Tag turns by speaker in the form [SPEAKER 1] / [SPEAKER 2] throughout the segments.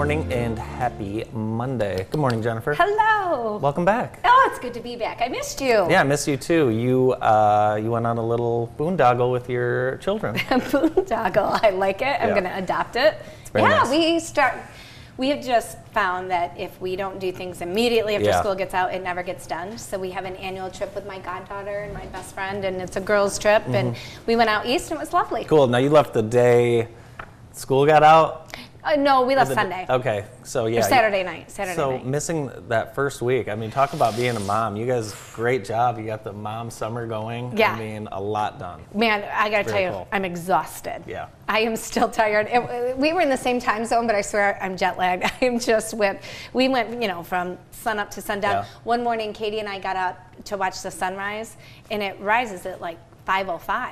[SPEAKER 1] morning and happy Monday. Good morning, Jennifer.
[SPEAKER 2] Hello.
[SPEAKER 1] Welcome back.
[SPEAKER 2] Oh, it's good to be back. I missed you.
[SPEAKER 1] Yeah, I miss you too. You uh, you went on a little boondoggle with your children.
[SPEAKER 2] Boondoggle. I like it. I'm
[SPEAKER 1] Yeah.
[SPEAKER 2] going to adopt it.
[SPEAKER 1] very
[SPEAKER 2] yeah,
[SPEAKER 1] nice.
[SPEAKER 2] we start. We have just found that if we don't do things immediately after
[SPEAKER 1] Yeah.
[SPEAKER 2] school gets out, it never gets done. So we have an annual trip with my goddaughter and my best friend, and it's a girls' trip. And we went out east, and it was lovely.
[SPEAKER 1] Mm-hmm. cool. Now you left the day school got out.
[SPEAKER 2] Uh, no, we left Sunday.
[SPEAKER 1] Okay, so yeah.
[SPEAKER 2] Or Saturday night. Saturday night.
[SPEAKER 1] So
[SPEAKER 2] night.
[SPEAKER 1] missing that first week. I mean, talk about being a mom. You guys, great job. You got the mom summer going.
[SPEAKER 2] Yeah.
[SPEAKER 1] I mean, a lot done.
[SPEAKER 2] Man, I gotta
[SPEAKER 1] Very
[SPEAKER 2] tell you,
[SPEAKER 1] cool.
[SPEAKER 2] I'm exhausted.
[SPEAKER 1] Yeah.
[SPEAKER 2] I am still tired. It- we were in the same time zone, but I swear I'm jet lagged. I'm just whipped. We went, you know, from sun up to sundown.
[SPEAKER 1] Yeah.
[SPEAKER 2] One morning, Katie and I got up to watch the sunrise, and it rises at like 5:05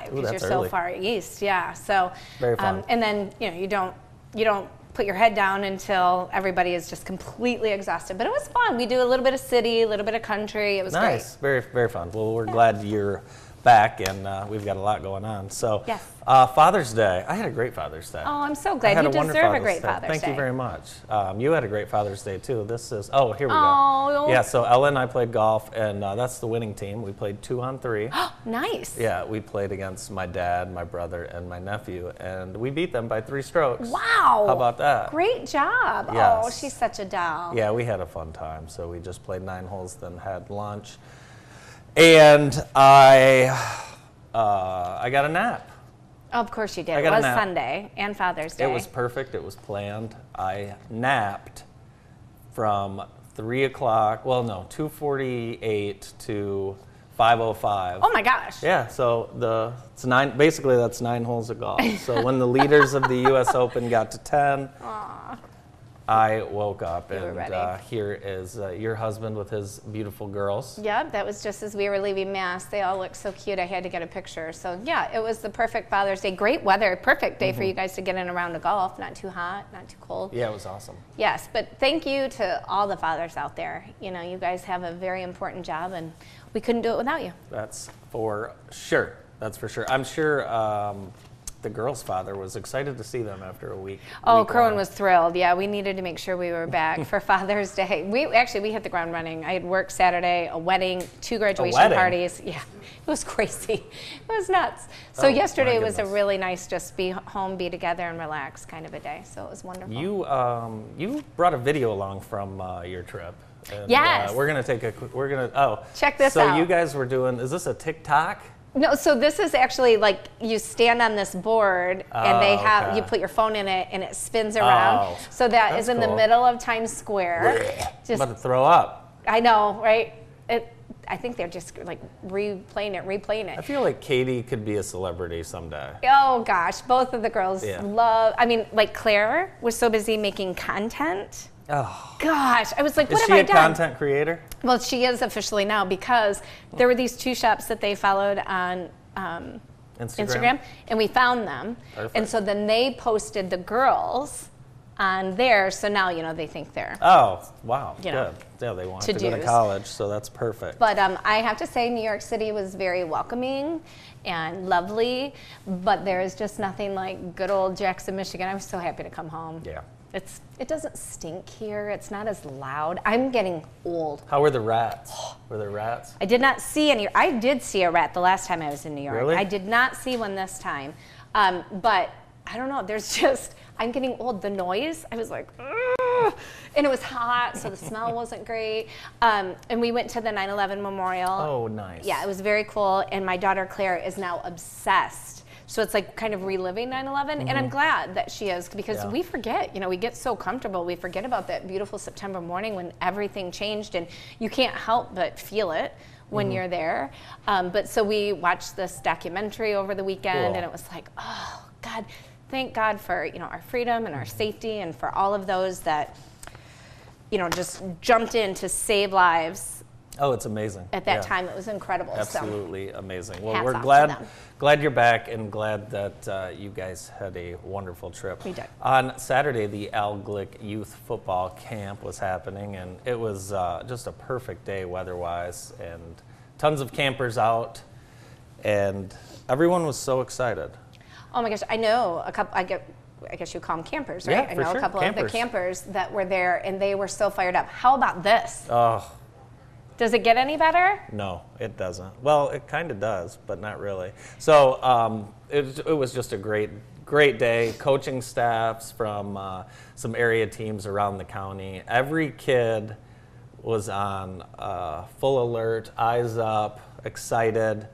[SPEAKER 1] Ooh,
[SPEAKER 2] because you're
[SPEAKER 1] that's
[SPEAKER 2] so far east. Yeah. So. um,
[SPEAKER 1] Very fun.
[SPEAKER 2] and then you know you don't you don't put your head down until everybody is just completely exhausted. But it was fun. We do a little bit of city, a little bit of country. It was
[SPEAKER 1] Nice, very very fun. Well, we're glad you're back, and uh, we've got a lot going on. So,
[SPEAKER 2] Yes.
[SPEAKER 1] uh, Father's Day. I had a great Father's Day.
[SPEAKER 2] Oh, I'm so glad you
[SPEAKER 1] a
[SPEAKER 2] deserve a great Father's
[SPEAKER 1] Day.
[SPEAKER 2] Father's
[SPEAKER 1] Thank
[SPEAKER 2] Day.
[SPEAKER 1] you very much. Um, you had a great Father's Day too. This is oh here we
[SPEAKER 2] Oh.
[SPEAKER 1] go. Yeah, so Ella and I played golf, and uh, that's the winning team. We played two on three.
[SPEAKER 2] Nice.
[SPEAKER 1] yeah, we played against my dad, my brother, and my nephew, and we beat them by three strokes.
[SPEAKER 2] Wow.
[SPEAKER 1] How about that?
[SPEAKER 2] Great job. Oh, she's such a doll.
[SPEAKER 1] Yeah, we had a fun time. So we just played nine holes, then had lunch, and I uh, I got a nap.
[SPEAKER 2] Of course you did.
[SPEAKER 1] I
[SPEAKER 2] It
[SPEAKER 1] got a
[SPEAKER 2] was
[SPEAKER 1] nap.
[SPEAKER 2] Sunday and Father's Day.
[SPEAKER 1] It was perfect. It was planned. I napped from three o'clock. Well, no, two forty-eight to five o five.
[SPEAKER 2] oh my gosh.
[SPEAKER 1] Yeah, so the it's nine. Basically, that's nine holes of golf. So when the leaders of the U.S. Open got to ten, I woke up and uh, here is uh, your husband with his beautiful girls.
[SPEAKER 2] Yep, that was just as we were leaving Mass. They all looked so cute. I had to get a picture. So, yeah, it was the perfect Father's Day. Great weather. Perfect day for you guys to get in around to golf. Not too hot, not too cold.
[SPEAKER 1] Mm-hmm. Yeah, it was awesome.
[SPEAKER 2] Yes, but thank you to all the fathers out there. You know, you guys have a very important job, and we couldn't do it without you.
[SPEAKER 1] That's for sure. That's for sure. I'm sure um, the girl's father was excited to see them after a week.
[SPEAKER 2] Oh,
[SPEAKER 1] week
[SPEAKER 2] Kerwin was thrilled. Yeah, we needed to make sure we were back for Father's Day. We actually we hit the ground running. I had work Saturday, a wedding, two graduation
[SPEAKER 1] wedding?
[SPEAKER 2] parties. Yeah, it was crazy. It was nuts. So
[SPEAKER 1] Oh,
[SPEAKER 2] yesterday was a really nice just be home, be together, and relax kind of a day. So it was wonderful.
[SPEAKER 1] You um, you brought a video along from uh, your trip. And,
[SPEAKER 2] Yes.
[SPEAKER 1] Uh, we're gonna take a. We're gonna. Oh.
[SPEAKER 2] Check this
[SPEAKER 1] so
[SPEAKER 2] out.
[SPEAKER 1] you guys were doing. Is this a TikTok?
[SPEAKER 2] No, so this is actually like you stand on this board and they
[SPEAKER 1] Oh,
[SPEAKER 2] have
[SPEAKER 1] okay.
[SPEAKER 2] you put your phone in it and it spins around.
[SPEAKER 1] Oh,
[SPEAKER 2] so
[SPEAKER 1] that's
[SPEAKER 2] is in the middle of Times Square.
[SPEAKER 1] I'm
[SPEAKER 2] Just
[SPEAKER 1] about to throw up.
[SPEAKER 2] I know, right? It, I think they're just like replaying it, replaying it.
[SPEAKER 1] I feel like Katie could be a celebrity someday.
[SPEAKER 2] Oh gosh, both of the girls
[SPEAKER 1] Yeah.
[SPEAKER 2] love. I mean, like Claire was so busy making content.
[SPEAKER 1] Oh.
[SPEAKER 2] Gosh, I was like,
[SPEAKER 1] Is
[SPEAKER 2] what
[SPEAKER 1] she
[SPEAKER 2] have I
[SPEAKER 1] a
[SPEAKER 2] done?
[SPEAKER 1] content creator?
[SPEAKER 2] Well, she is officially now because there were these two shops that they followed on um,
[SPEAKER 1] Instagram?
[SPEAKER 2] Instagram, and we found them.
[SPEAKER 1] Perfect.
[SPEAKER 2] And so then they posted the girls on there. So now you know they think they're.
[SPEAKER 1] Oh, wow.
[SPEAKER 2] You know,
[SPEAKER 1] Good. Yeah, they want to go to college, so that's perfect.
[SPEAKER 2] But um, I have to say, New York City was very welcoming and lovely. But there is just nothing like good old Jackson, Michigan. I was so happy to come home.
[SPEAKER 1] yeah.
[SPEAKER 2] It's it doesn't stink here. It's not as loud. I'm getting old.
[SPEAKER 1] How were the rats? Were there rats?
[SPEAKER 2] I did not see any. I did see a rat the last time I was in New York.
[SPEAKER 1] Really?
[SPEAKER 2] I did not see one this time. Um, but I don't know. There's just I'm getting old. The noise. I was like, "Ugh." and it was hot, so the smell wasn't great. Um, and we went to the 9/11 memorial.
[SPEAKER 1] Oh, nice.
[SPEAKER 2] Yeah, it was very cool. And my daughter Claire is now obsessed. So it's like kind of reliving 9 11. And I'm glad that she is because
[SPEAKER 1] Mm-hmm. Yeah.
[SPEAKER 2] we forget, you know, we get so comfortable. We forget about that beautiful September morning when everything changed and you can't help but feel it when
[SPEAKER 1] Mm-hmm.
[SPEAKER 2] you're there. Um, but so we watched this documentary over the weekend
[SPEAKER 1] Cool.
[SPEAKER 2] and it was like, oh, God, thank God for, you know, our freedom and our safety and for all of those that, you know, just jumped in to save lives
[SPEAKER 1] Oh, it's amazing.
[SPEAKER 2] at that
[SPEAKER 1] Yeah.
[SPEAKER 2] time. It was incredible. So.
[SPEAKER 1] Absolutely amazing. Well,
[SPEAKER 2] Hats
[SPEAKER 1] we're glad glad you're back and glad that uh, you guys had a wonderful trip.
[SPEAKER 2] We did.
[SPEAKER 1] On Saturday, the Al Glick Youth Football Camp was happening, and it was uh, just a perfect day weather-wise, and tons of campers out, and everyone was so excited.
[SPEAKER 2] Oh my gosh, I know a couple. I get I guess you call them campers, right? Yeah?
[SPEAKER 1] I
[SPEAKER 2] know
[SPEAKER 1] sure,
[SPEAKER 2] a couple
[SPEAKER 1] campers.
[SPEAKER 2] of the campers that were there, and they were so fired up. How about this?
[SPEAKER 1] Oh,
[SPEAKER 2] Does it get any better?
[SPEAKER 1] no, it doesn't. Well, it kind of does, but not really. So um, it, it was just a great, great day. Coaching staffs from uh, some area teams around the county. Every kid was on uh, full alert, eyes up, excited,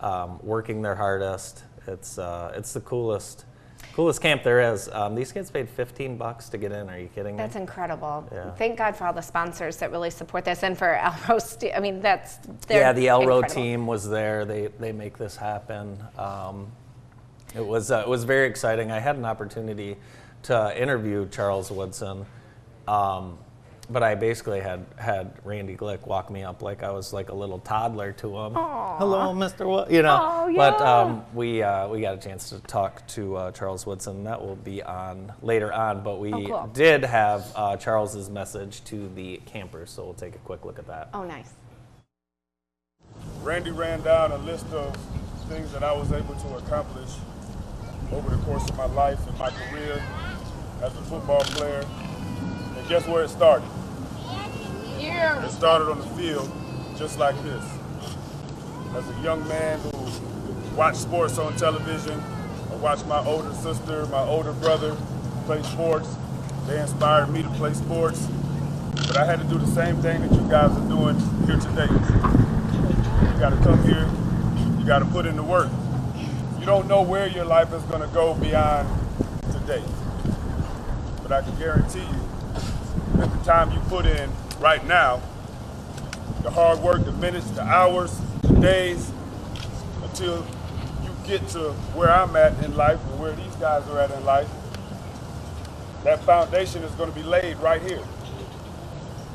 [SPEAKER 1] um, working their hardest. It's uh, it's the coolest, coolest camp there is. Um, these kids paid 15 bucks to get in. Are you kidding me?
[SPEAKER 2] That's incredible.
[SPEAKER 1] Yeah.
[SPEAKER 2] Thank God for all the sponsors that really support this, and for Alro's. St- I mean, that's
[SPEAKER 1] yeah, the
[SPEAKER 2] Alro
[SPEAKER 1] team was there. They they make this happen. Um, it was uh, it was very exciting. I had an opportunity to interview Charles Woodson, um, but I basically had had Randy Glick walk me up like I was like a little toddler to him.
[SPEAKER 2] Aw.
[SPEAKER 1] Hello, Mr. Wood. You know,
[SPEAKER 2] Oh,
[SPEAKER 1] but um, we uh, we got a chance to talk to uh, Charles Woodson. That will be on later on. But we
[SPEAKER 2] Oh, cool.
[SPEAKER 1] did have uh, Charles's message to the campers, so we'll take a quick look at that.
[SPEAKER 2] Oh, nice.
[SPEAKER 3] Randy ran down a list of things that I was able to accomplish over the course of my life and my career as a football player. Guess where it started? It started on the field just like this. As a young man who watched sports on television, I watched my older sister, my older brother play sports. They inspired me to play sports. But I had to do the same thing that you guys are doing here today. You got to come here. You got to put in the work. You don't know where your life is going to go beyond today. But I can guarantee you the time you put in right now, the hard work, the minutes, the hours, the days, until you get to where I'm at in life and where these guys are at in life, that foundation is going to be laid right here.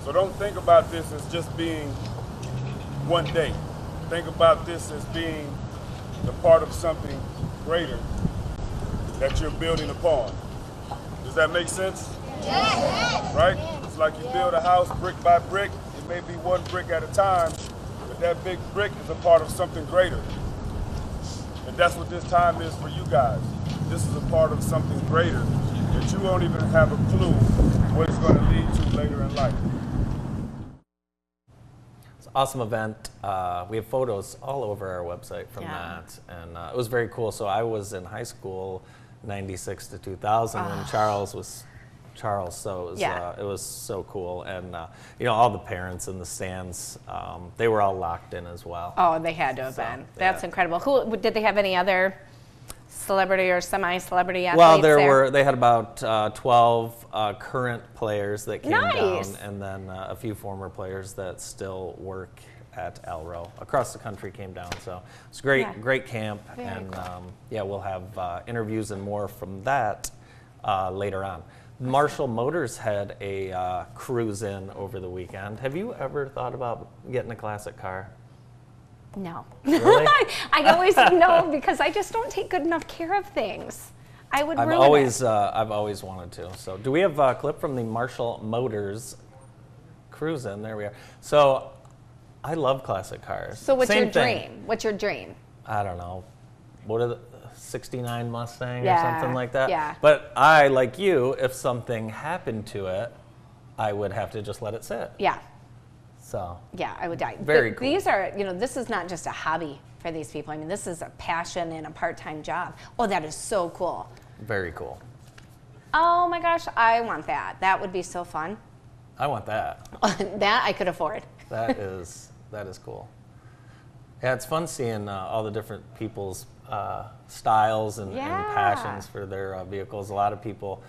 [SPEAKER 3] So don't think about this as just being one day. Think about this as being the part of something greater that you're building upon. Does that make sense? Right? It's like you build a house brick by brick. It may be one brick at a time, but that big brick is a part of something greater. And that's what this time is for you guys. This is a part of something greater that you won't even have a clue what it's going to lead to later in life.
[SPEAKER 1] It's an awesome event. Uh, we have photos all over our website from
[SPEAKER 2] Yeah.
[SPEAKER 1] that, and uh, it was very cool. So I was in high school, '96 to 2000, when Charles was Charles. So it was,
[SPEAKER 2] Ah. Yeah.
[SPEAKER 1] uh, it was so cool, and uh, you know all the parents in the stands, um, they were all locked in as well.
[SPEAKER 2] Oh, they had to have
[SPEAKER 1] So,
[SPEAKER 2] been. That's
[SPEAKER 1] yeah.
[SPEAKER 2] incredible. Who did they have any other celebrity or semi-celebrity athletes
[SPEAKER 1] Well, there,
[SPEAKER 2] there?
[SPEAKER 1] were they had about uh, 12 uh, current players that came
[SPEAKER 2] Nice.
[SPEAKER 1] down, and then uh, a few former players that still work at Alro across the country came down. So it's a great,
[SPEAKER 2] Yeah.
[SPEAKER 1] great camp,
[SPEAKER 2] Very
[SPEAKER 1] and
[SPEAKER 2] cool.
[SPEAKER 1] um, yeah, we'll have uh, interviews and more from that uh, later on. Marshall Motors had a uh, cruise in over the weekend. Have you ever thought about getting a classic car?
[SPEAKER 2] No.
[SPEAKER 1] Really?
[SPEAKER 2] I always know because I just don't take good enough care of things. I would
[SPEAKER 1] I've always, uh, I've always wanted to. So, do we have a clip from the Marshall Motors cruise in? There we are. So, I love classic cars.
[SPEAKER 2] So what's
[SPEAKER 1] Same
[SPEAKER 2] your
[SPEAKER 1] thing.
[SPEAKER 2] dream? What's your dream?
[SPEAKER 1] I don't know. What are the 69 Mustang
[SPEAKER 2] Yeah,
[SPEAKER 1] or something like that?
[SPEAKER 2] yeah.
[SPEAKER 1] But I, like you, if something happened to it, I would have to just let it sit.
[SPEAKER 2] Yeah.
[SPEAKER 1] So,
[SPEAKER 2] Yeah, I would die.
[SPEAKER 1] Very
[SPEAKER 2] But
[SPEAKER 1] cool.
[SPEAKER 2] These are, you know, this is not just a hobby for these people. I mean, this is a passion and a part-time job. Oh, that is so cool.
[SPEAKER 1] very cool.
[SPEAKER 2] Oh my gosh, I want that. That would be so fun.
[SPEAKER 1] I want that.
[SPEAKER 2] that I could afford.
[SPEAKER 1] That is that is cool. Yeah, it's fun seeing uh, all the different people's uh, styles and, and passions for their uh, vehicles. A lot of people,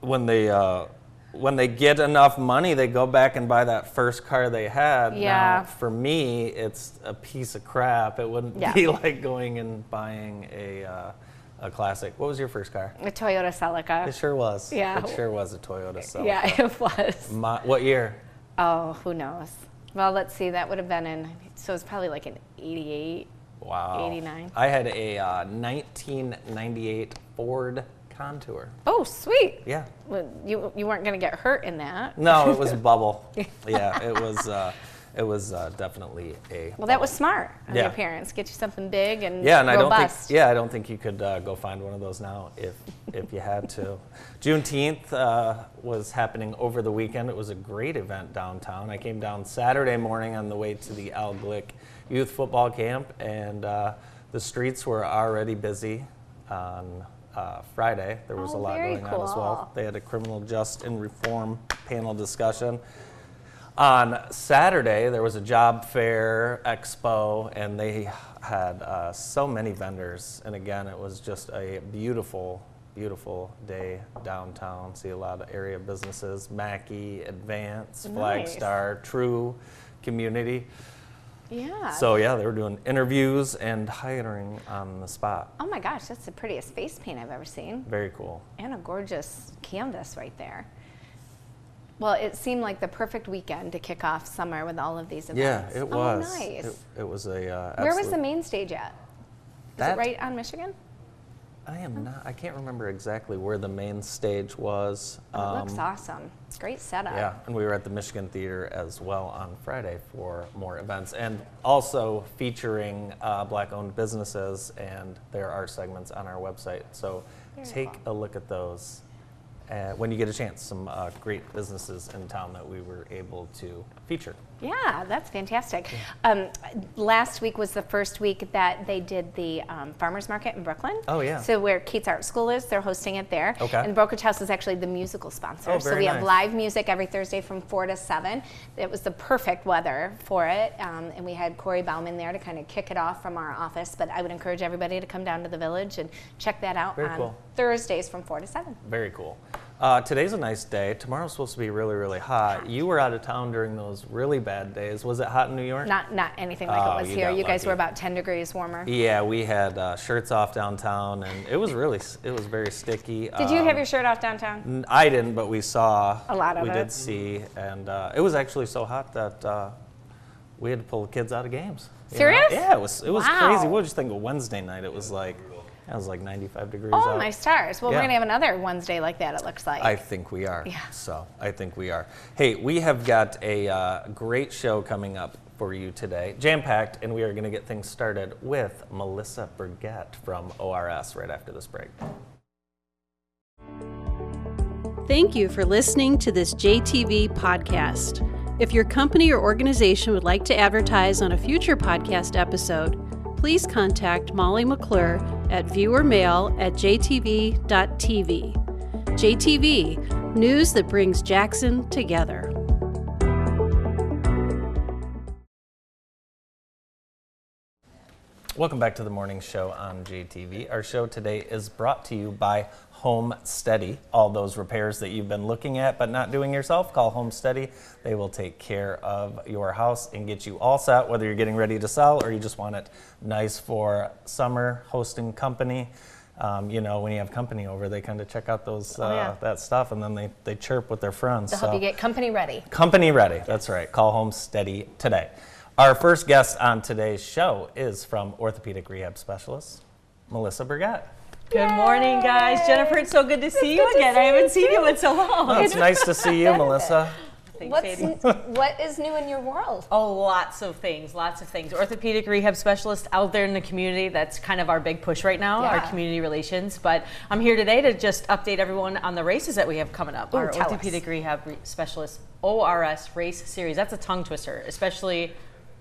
[SPEAKER 1] when they uh, when they get enough money, they go back and buy that first car they had.
[SPEAKER 2] Yeah.
[SPEAKER 1] Now, for me, it's a piece of crap. It wouldn't
[SPEAKER 2] Yeah.
[SPEAKER 1] be like going and buying a uh, a classic. What was your first car?
[SPEAKER 2] A Toyota Celica.
[SPEAKER 1] It sure was.
[SPEAKER 2] Yeah.
[SPEAKER 1] It sure was a Toyota Celica.
[SPEAKER 2] Yeah, it was.
[SPEAKER 1] My, what year?
[SPEAKER 2] Oh, who knows? Well, let's see. That would have been in. So it's probably like an '88.
[SPEAKER 1] Wow.
[SPEAKER 2] 89.
[SPEAKER 1] I had a uh, 1998 Ford Contour.
[SPEAKER 2] Oh, sweet.
[SPEAKER 1] Yeah.
[SPEAKER 2] Well, you you weren't going to get hurt in that.
[SPEAKER 1] No, it was a bubble. yeah, it was. Uh, it was uh, definitely a.
[SPEAKER 2] Well, that was smart of
[SPEAKER 1] Yeah.
[SPEAKER 2] your parents. Get you something big and
[SPEAKER 1] Yeah, and I don't think yeah, I don't think you could uh, go find one of those now if if you had to. Juneteenth uh, was happening over the weekend. It was a great event downtown. I came down Saturday morning on the way to the Al Glick Youth Football Camp, and uh, the streets were already busy. On uh, Friday, there was
[SPEAKER 2] Oh,
[SPEAKER 1] a lot going on as well. They had a criminal justice and reform panel discussion. On Saturday, there was a job fair expo, and they had uh, so many vendors. And again, it was just a beautiful, beautiful day downtown. See a lot of area businesses Mackey, Advance,
[SPEAKER 2] Nice.
[SPEAKER 1] Flagstar, True, Community.
[SPEAKER 2] Yeah.
[SPEAKER 1] So, yeah, they were doing interviews and hiring on the spot.
[SPEAKER 2] oh my gosh, that's the prettiest face paint I've ever seen.
[SPEAKER 1] Very cool.
[SPEAKER 2] And a gorgeous canvas right there. Well, it seemed like the perfect weekend to kick off summer with all of these events.
[SPEAKER 1] Yeah, it was.
[SPEAKER 2] Oh, nice.
[SPEAKER 1] It, it was a. Uh,
[SPEAKER 2] Where was the main stage at? Is
[SPEAKER 1] That-
[SPEAKER 2] it right on Michigan?
[SPEAKER 1] I am not. I can't remember exactly where the main stage was.
[SPEAKER 2] Oh, it looks
[SPEAKER 1] Um,
[SPEAKER 2] awesome. Great setup.
[SPEAKER 1] Yeah, and we were at the Michigan Theater as well on Friday for more events, and also featuring uh, black-owned businesses, and there are segments on our website. So
[SPEAKER 2] Very
[SPEAKER 1] take a look at those uh, when you get a chance. Some uh, great businesses in town that we were able to feature.
[SPEAKER 2] Yeah, that's fantastic. Um, last week was the first week that they did the um, farmers market in Brooklyn.
[SPEAKER 1] Oh, yeah.
[SPEAKER 2] So where Keats Art School is, they're hosting it there.
[SPEAKER 1] Okay.
[SPEAKER 2] And Brokerage House is actually the musical sponsor.
[SPEAKER 1] Oh,
[SPEAKER 2] so
[SPEAKER 1] very
[SPEAKER 2] we have live music every Thursday from four to seven. It was the perfect weather for it, um, and we had Corey Bauman there to kind of kick it off from our office. But I would encourage everybody to come down to the village and check that out
[SPEAKER 1] Very
[SPEAKER 2] on
[SPEAKER 1] cool.
[SPEAKER 2] Thursdays from four to seven.
[SPEAKER 1] Very cool. Uh, today's a nice day. Tomorrow's supposed to be really, really hot. You were out of town during those really bad days. Was it hot in New York?
[SPEAKER 2] Not not anything like
[SPEAKER 1] Oh,
[SPEAKER 2] it was
[SPEAKER 1] you
[SPEAKER 2] here. You guys
[SPEAKER 1] lucky.
[SPEAKER 2] were about 10 degrees warmer.
[SPEAKER 1] Yeah, we had uh, shirts off downtown, and it was really, it was very sticky.
[SPEAKER 2] Did you have
[SPEAKER 1] Um,
[SPEAKER 2] your shirt off downtown?
[SPEAKER 1] N- I didn't, but we saw.
[SPEAKER 2] A lot of
[SPEAKER 1] We
[SPEAKER 2] it.
[SPEAKER 1] did see, and uh, it was actually so hot that uh, we had to pull the kids out of games. you know?
[SPEAKER 2] Serious?
[SPEAKER 1] Yeah, it was. It was
[SPEAKER 2] Wow.
[SPEAKER 1] crazy. What did you think of Wednesday night? It was like, it was like 95 degrees
[SPEAKER 2] Oh,
[SPEAKER 1] out.
[SPEAKER 2] my stars. Well,
[SPEAKER 1] Yeah.
[SPEAKER 2] we're going to have another Wednesday like that, it looks like.
[SPEAKER 1] I think we are.
[SPEAKER 2] Yeah.
[SPEAKER 1] So I think we are. Hey, we have got a uh, great show coming up for you today, jam packed, and we are going to get things started with Melissa Burgett from ORS right after this break.
[SPEAKER 4] Thank you for listening to this JTV podcast. If your company or organization would like to advertise on a future podcast episode, please contact Molly McClure at viewermail at jtv.tv. JTV, news that brings Jackson together.
[SPEAKER 1] Welcome back to the morning show on JTV. Our show today is brought to you by Home Steady. All those repairs that you've been looking at but not doing yourself, call Home Steady. They will take care of your house and get you all set, whether you're getting ready to sell or you just want it nice for summer hosting company. Um, you know, when you have company over, they kind of check out those uh,
[SPEAKER 2] Oh, yeah.
[SPEAKER 1] that stuff and then they, they chirp with their friends.
[SPEAKER 2] to help
[SPEAKER 1] so-
[SPEAKER 2] you get company ready.
[SPEAKER 1] Company ready. That's right. Call home steady today. Our first guest on today's show is from orthopedic rehab specialist Melissa Burgett.
[SPEAKER 5] Good morning, guys. Jennifer, it's so good to see you again. I haven't seen you in so long.
[SPEAKER 1] Well, it's nice to see you, Melissa.
[SPEAKER 5] Thanks,
[SPEAKER 2] What's,
[SPEAKER 5] Sadie.
[SPEAKER 2] what is new in your world?
[SPEAKER 5] Oh, lots of things, lots of things. Orthopedic rehab specialist out there in the community. That's kind of our big push right now, our community relations. But I'm here today to just update everyone on the races that we have coming up.
[SPEAKER 2] Ooh,
[SPEAKER 5] our
[SPEAKER 2] tell us.
[SPEAKER 5] orthopedic rehab re- specialist ORS race series. That's a tongue twister, especially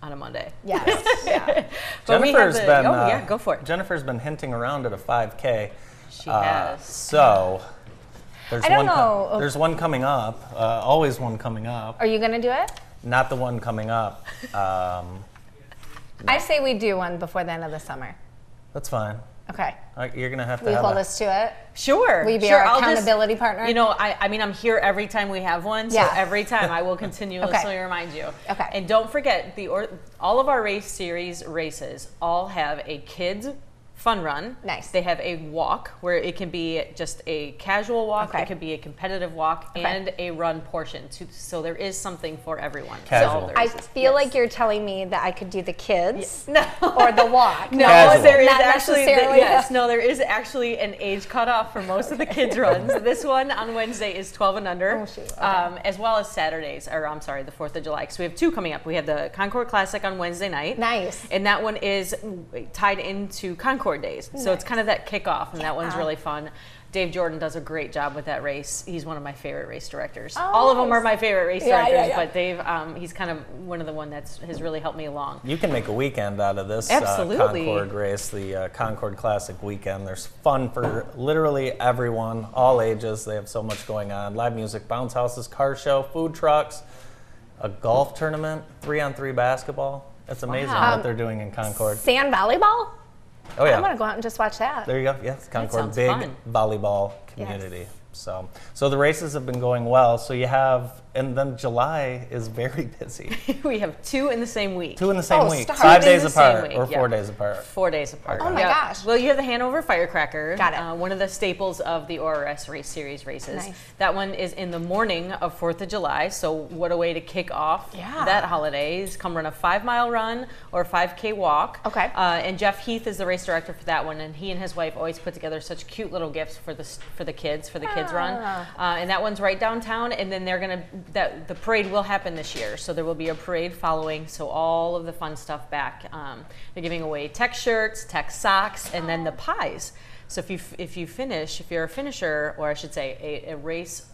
[SPEAKER 5] on a Monday.
[SPEAKER 2] Yes. yeah.
[SPEAKER 5] But we have
[SPEAKER 1] Jennifer's
[SPEAKER 5] the-
[SPEAKER 1] been
[SPEAKER 5] oh,
[SPEAKER 1] uh,
[SPEAKER 5] yeah, go for it.
[SPEAKER 1] Jennifer's been hinting around at a 5K.
[SPEAKER 5] She
[SPEAKER 1] Uh,
[SPEAKER 5] has.
[SPEAKER 1] So there's
[SPEAKER 2] I don't
[SPEAKER 1] one co-
[SPEAKER 2] know.
[SPEAKER 1] there's one coming up. Uh, always one coming up.
[SPEAKER 2] Are you going to do it?
[SPEAKER 1] Not the one coming up. Um,
[SPEAKER 2] I say we do one before the end of the summer.
[SPEAKER 1] that's fine.
[SPEAKER 2] Okay.
[SPEAKER 1] All right, you're gonna have to
[SPEAKER 2] Will you
[SPEAKER 1] have
[SPEAKER 2] hold
[SPEAKER 1] a-
[SPEAKER 2] us to it?
[SPEAKER 5] Sure.
[SPEAKER 2] Will you be
[SPEAKER 5] sure,
[SPEAKER 2] our
[SPEAKER 5] I'll just-
[SPEAKER 2] accountability partner?
[SPEAKER 5] You know, I, I mean, I'm here every time we have one, so
[SPEAKER 2] Yeah.
[SPEAKER 5] every time I will continuously
[SPEAKER 2] Okay.
[SPEAKER 5] remind you.
[SPEAKER 2] Okay.
[SPEAKER 5] And don't forget, the or, all of our race series races all have a kids fun run.
[SPEAKER 2] Nice.
[SPEAKER 5] They have a walk where it can be just a casual walk,
[SPEAKER 2] Okay.
[SPEAKER 5] it could be a competitive walk,
[SPEAKER 2] Okay.
[SPEAKER 5] and a run portion. To, so there is something for everyone.
[SPEAKER 1] Casual.
[SPEAKER 5] So
[SPEAKER 2] I feel
[SPEAKER 5] yes.
[SPEAKER 2] like you're telling me that I could do the kids
[SPEAKER 5] No.
[SPEAKER 2] or the walk.
[SPEAKER 5] No,
[SPEAKER 1] Casual.
[SPEAKER 5] there is
[SPEAKER 2] Not
[SPEAKER 5] actually
[SPEAKER 2] necessarily
[SPEAKER 5] yes, no, there is actually an age cutoff for most of the kids runs. This one on Wednesday is 12 and under,
[SPEAKER 2] Oh, shoot, okay.
[SPEAKER 5] um, as well as Saturdays, or I'm sorry, the 4th of July. Because we have two coming up. We have the Concord Classic on Wednesday night.
[SPEAKER 2] Nice.
[SPEAKER 5] And that one is tied into Concord Days, so it's kind of that kickoff, and that one's really fun. Dave Jordan does a great job with that race. He's one of my favorite race directors.
[SPEAKER 2] Oh,
[SPEAKER 5] All of them are my favorite race
[SPEAKER 2] Yeah, yeah,
[SPEAKER 5] directors,
[SPEAKER 2] yeah.
[SPEAKER 5] but Dave, um, he's kind of one of the one that's has really helped me along.
[SPEAKER 1] You can make a weekend out of this
[SPEAKER 5] Absolutely.
[SPEAKER 1] Uh, Concord race, the uh, Concord Classic weekend. There's fun for literally everyone, all ages. They have so much going on: live music, bounce houses, car show, food trucks, a golf tournament, three-on-three basketball. It's amazing
[SPEAKER 2] Wow.
[SPEAKER 1] what they're doing in Concord.
[SPEAKER 2] Sand volleyball?
[SPEAKER 1] Oh yeah,
[SPEAKER 2] I'm gonna go out and just watch that.
[SPEAKER 1] There you go. Yes, Concord, big
[SPEAKER 5] fun.
[SPEAKER 1] volleyball community. So, so the races have been going well. So you have, and then July is very busy.
[SPEAKER 5] we have two in the same week.
[SPEAKER 1] Two in the same
[SPEAKER 2] Oh,
[SPEAKER 1] week,
[SPEAKER 2] start.
[SPEAKER 1] five
[SPEAKER 5] Two
[SPEAKER 1] days apart, or
[SPEAKER 5] yeah.
[SPEAKER 1] four days apart.
[SPEAKER 5] Four days apart.
[SPEAKER 2] Oh my
[SPEAKER 5] Yeah.
[SPEAKER 2] gosh.
[SPEAKER 5] Well, you have the Hanover Firecracker.
[SPEAKER 2] Got it.
[SPEAKER 5] Uh, one of the staples of the ORS race series races.
[SPEAKER 2] Nice.
[SPEAKER 5] That one is in the morning of 4th of July. So, what a way to kick off
[SPEAKER 2] Yeah.
[SPEAKER 5] that holiday is come run a five mile run or 5K walk.
[SPEAKER 2] Okay.
[SPEAKER 5] Uh, and Jeff Heath is the race director for that one. And he and his wife always put together such cute little gifts for the, for the kids, for the kids run.
[SPEAKER 2] Ah.
[SPEAKER 5] Uh, and that one's right downtown. And then they're going to, that the parade will happen this year. So, there will be a parade following. So, all of the fun stuff back. Um, they're giving away tech shirts, tech socks, and then the pies. So if you if you finish, if you're a finisher, or I should say, a, a race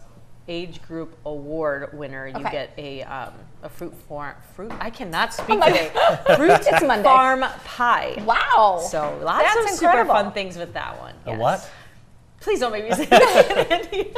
[SPEAKER 5] age group award winner, you
[SPEAKER 2] Okay.
[SPEAKER 5] get a um, a fruit farm fruit. I cannot speak
[SPEAKER 2] my
[SPEAKER 5] today. Fruit
[SPEAKER 2] It's Monday.
[SPEAKER 5] farm pie.
[SPEAKER 2] Wow.
[SPEAKER 5] So lots
[SPEAKER 2] That's
[SPEAKER 5] of super fun things with that one.
[SPEAKER 1] A
[SPEAKER 5] yes.
[SPEAKER 1] what?
[SPEAKER 5] Please don't make me say that, Andy.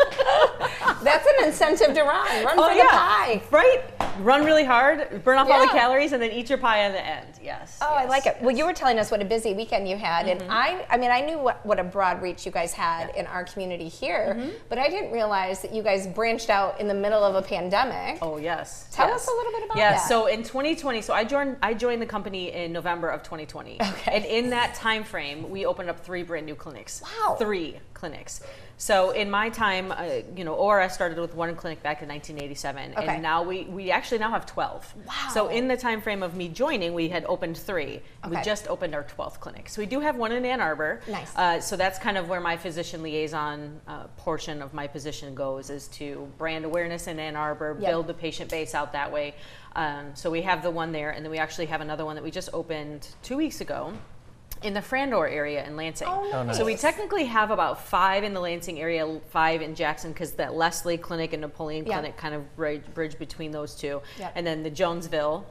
[SPEAKER 2] That's an incentive to run. Run
[SPEAKER 5] Oh
[SPEAKER 2] for
[SPEAKER 5] yeah,
[SPEAKER 2] the pie.
[SPEAKER 5] right. Run really hard, burn off all the calories, and then eat your pie on the end. Yes.
[SPEAKER 2] Oh, I like it. Well, you were telling us what a busy weekend you had, and mm-hmm. I, I mean, I knew what, what a broad reach you guys had in our community here, mm-hmm. but I didn't realize that you guys branched out in the middle of a pandemic.
[SPEAKER 5] Oh yes.
[SPEAKER 2] Tell
[SPEAKER 5] yes.
[SPEAKER 2] us a little bit about
[SPEAKER 5] yeah,
[SPEAKER 2] that. Yeah.
[SPEAKER 5] So in 2020, so I joined I joined the company in November of 2020.
[SPEAKER 2] Okay.
[SPEAKER 5] And in that time frame, we opened up three brand new clinics.
[SPEAKER 2] Wow.
[SPEAKER 5] Three clinics. So in my time, uh, you know, ORS started with one clinic back in 1987,
[SPEAKER 2] Okay.
[SPEAKER 5] and now we we actually now have 12.
[SPEAKER 2] Wow.
[SPEAKER 5] So in the time frame of me joining, we had opened three.
[SPEAKER 2] Okay.
[SPEAKER 5] We just opened our 12th clinic. So we do have one in Ann Arbor.
[SPEAKER 2] Nice.
[SPEAKER 5] Uh, so that's kind of where my physician liaison uh, portion of my position goes is to brand awareness in Ann Arbor,
[SPEAKER 2] Yep.
[SPEAKER 5] build the patient base out that way. Um, so we have the one there, and then we actually have another one that we just opened two weeks ago in the Frandor area in Lansing.
[SPEAKER 2] Oh,
[SPEAKER 1] Oh, nice.
[SPEAKER 5] So we technically have about five in the Lansing area, five in Jackson, because that Leslie Clinic and Napoleon
[SPEAKER 2] Yeah.
[SPEAKER 5] Clinic kind of bridge, bridge between those two,
[SPEAKER 2] Yep.
[SPEAKER 5] and then the Jonesville,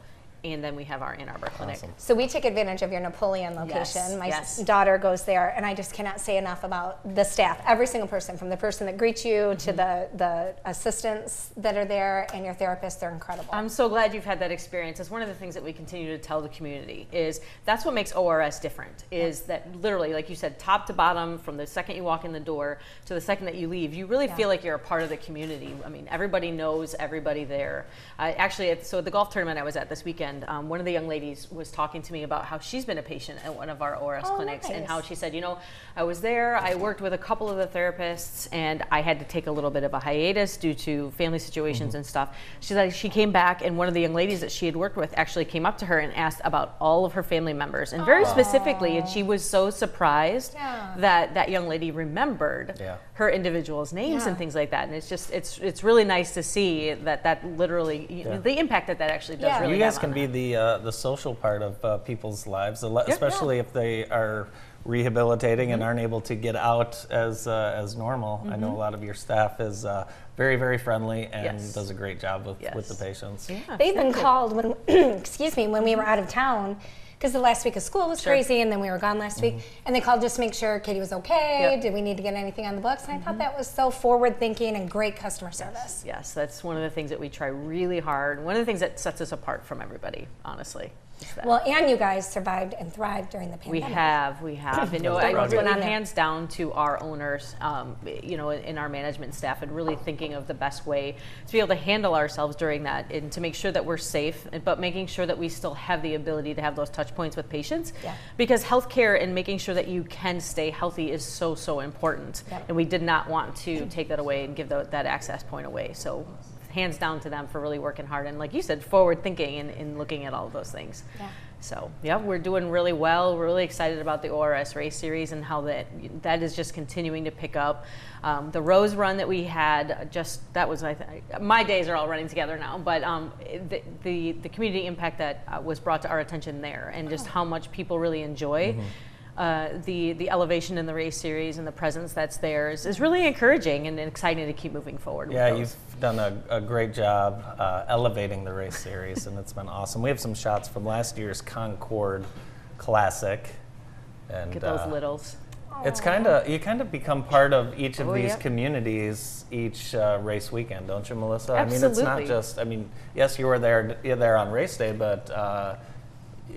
[SPEAKER 5] and then we have our Ann Arbor Clinic.
[SPEAKER 1] Awesome.
[SPEAKER 2] So we take advantage of your Napoleon location.
[SPEAKER 5] Yes,
[SPEAKER 2] My
[SPEAKER 5] yes.
[SPEAKER 2] daughter goes there, and I just cannot say enough about the staff. Every single person, from the person that greets you to
[SPEAKER 5] Mm-hmm.
[SPEAKER 2] the the assistants that are there, and your therapists, they're incredible.
[SPEAKER 5] I'm so glad you've had that experience. It's one of the things that we continue to tell the community is that's what makes ORS different. Is that literally, like you said, top to bottom, from the second you walk in the door to the second that you leave, you really
[SPEAKER 2] Yeah.
[SPEAKER 5] feel like you're a part of the community. I mean, everybody knows everybody there. Uh, actually, so the golf tournament I was at this weekend, um, one of the young ladies was talking to me about how she's been a patient at one of our ORS
[SPEAKER 2] Oh,
[SPEAKER 5] clinics and how she said, you know, I was there, I worked with a couple of the therapists, and I had to take a little bit of a hiatus due to family situations and stuff. She said she came back, and one of the young ladies that she had worked with actually came up to her and asked about all of her family members, and very specifically, and she was so surprised
[SPEAKER 2] Yeah.
[SPEAKER 5] that that young lady remembered
[SPEAKER 1] Yeah.
[SPEAKER 5] her individuals' names
[SPEAKER 2] Yeah.
[SPEAKER 5] and things like that. And it's just, it's it's really nice to see that that literally,
[SPEAKER 1] Yeah.
[SPEAKER 5] the impact that that actually does
[SPEAKER 2] Yeah.
[SPEAKER 5] really
[SPEAKER 1] You guys
[SPEAKER 5] have
[SPEAKER 1] can
[SPEAKER 5] on
[SPEAKER 1] be the uh, the social part of uh, people's lives, a lo-
[SPEAKER 5] Yeah.
[SPEAKER 1] especially if they are rehabilitating
[SPEAKER 5] Mm-hmm.
[SPEAKER 1] and aren't able to get out as uh, as normal. I
[SPEAKER 5] Mm-hmm.
[SPEAKER 1] know a lot of your staff is uh, very very friendly and
[SPEAKER 5] Yes.
[SPEAKER 1] does a great job with, with the patients.
[SPEAKER 5] Yeah,
[SPEAKER 2] They've
[SPEAKER 5] exactly.
[SPEAKER 2] called when, excuse me, when we were out of town, because the last week of school was
[SPEAKER 5] Sure.
[SPEAKER 2] crazy, and then we were gone last week, mm-hmm. and they called just to make sure Katie was okay.
[SPEAKER 5] Yep.
[SPEAKER 2] Did we need to get anything on the books? And I thought mm-hmm. that was so forward thinking and great customer service.
[SPEAKER 5] Yes, that's one of the things that we try really hard. One of the things that sets us apart from everybody, honestly. That.
[SPEAKER 6] Well, and you guys survived and thrived during the pandemic.
[SPEAKER 5] We have, we have, and you know,
[SPEAKER 1] That's
[SPEAKER 5] I
[SPEAKER 1] rugged.
[SPEAKER 5] really
[SPEAKER 6] on
[SPEAKER 5] hands down to our owners, um, you know, in our management staff, and really thinking of the best way to be able to handle ourselves during that, and to make sure that we're safe, but making sure that we still have the ability to have those touch points with patients,
[SPEAKER 6] Yeah.
[SPEAKER 5] because healthcare and making sure that you can stay healthy is so so important,
[SPEAKER 6] Yep.
[SPEAKER 5] and we did not want to take that away and give tho- that access point away. So. Hands down to them for really working hard and, like you said, forward thinking and, and looking at all of those things.
[SPEAKER 6] Yeah.
[SPEAKER 5] So yeah, we're doing really well. We're really excited about the ORS race series and how that that is just continuing to pick up. Um, the Rose Run that we had just that was I th- my days are all running together now, but um, the, the the community impact that uh, was brought to our attention there and just how much people really enjoy. Uh, the the elevation in the race series and the presence that's there is, is really encouraging and exciting to keep moving forward.
[SPEAKER 1] Yeah, you've done a, a great job uh, elevating the race series, and it's been awesome. We have some shots from last year's Concord Classic, and
[SPEAKER 5] get those
[SPEAKER 1] uh,
[SPEAKER 5] littles.
[SPEAKER 1] It's kind of you kind of become part of each of
[SPEAKER 5] Oh,
[SPEAKER 1] these
[SPEAKER 5] yep.
[SPEAKER 1] communities each uh, race weekend, don't you, Melissa? Absolutely. I mean, it's not just. I mean, yes, you were there. You're there on race day, but uh,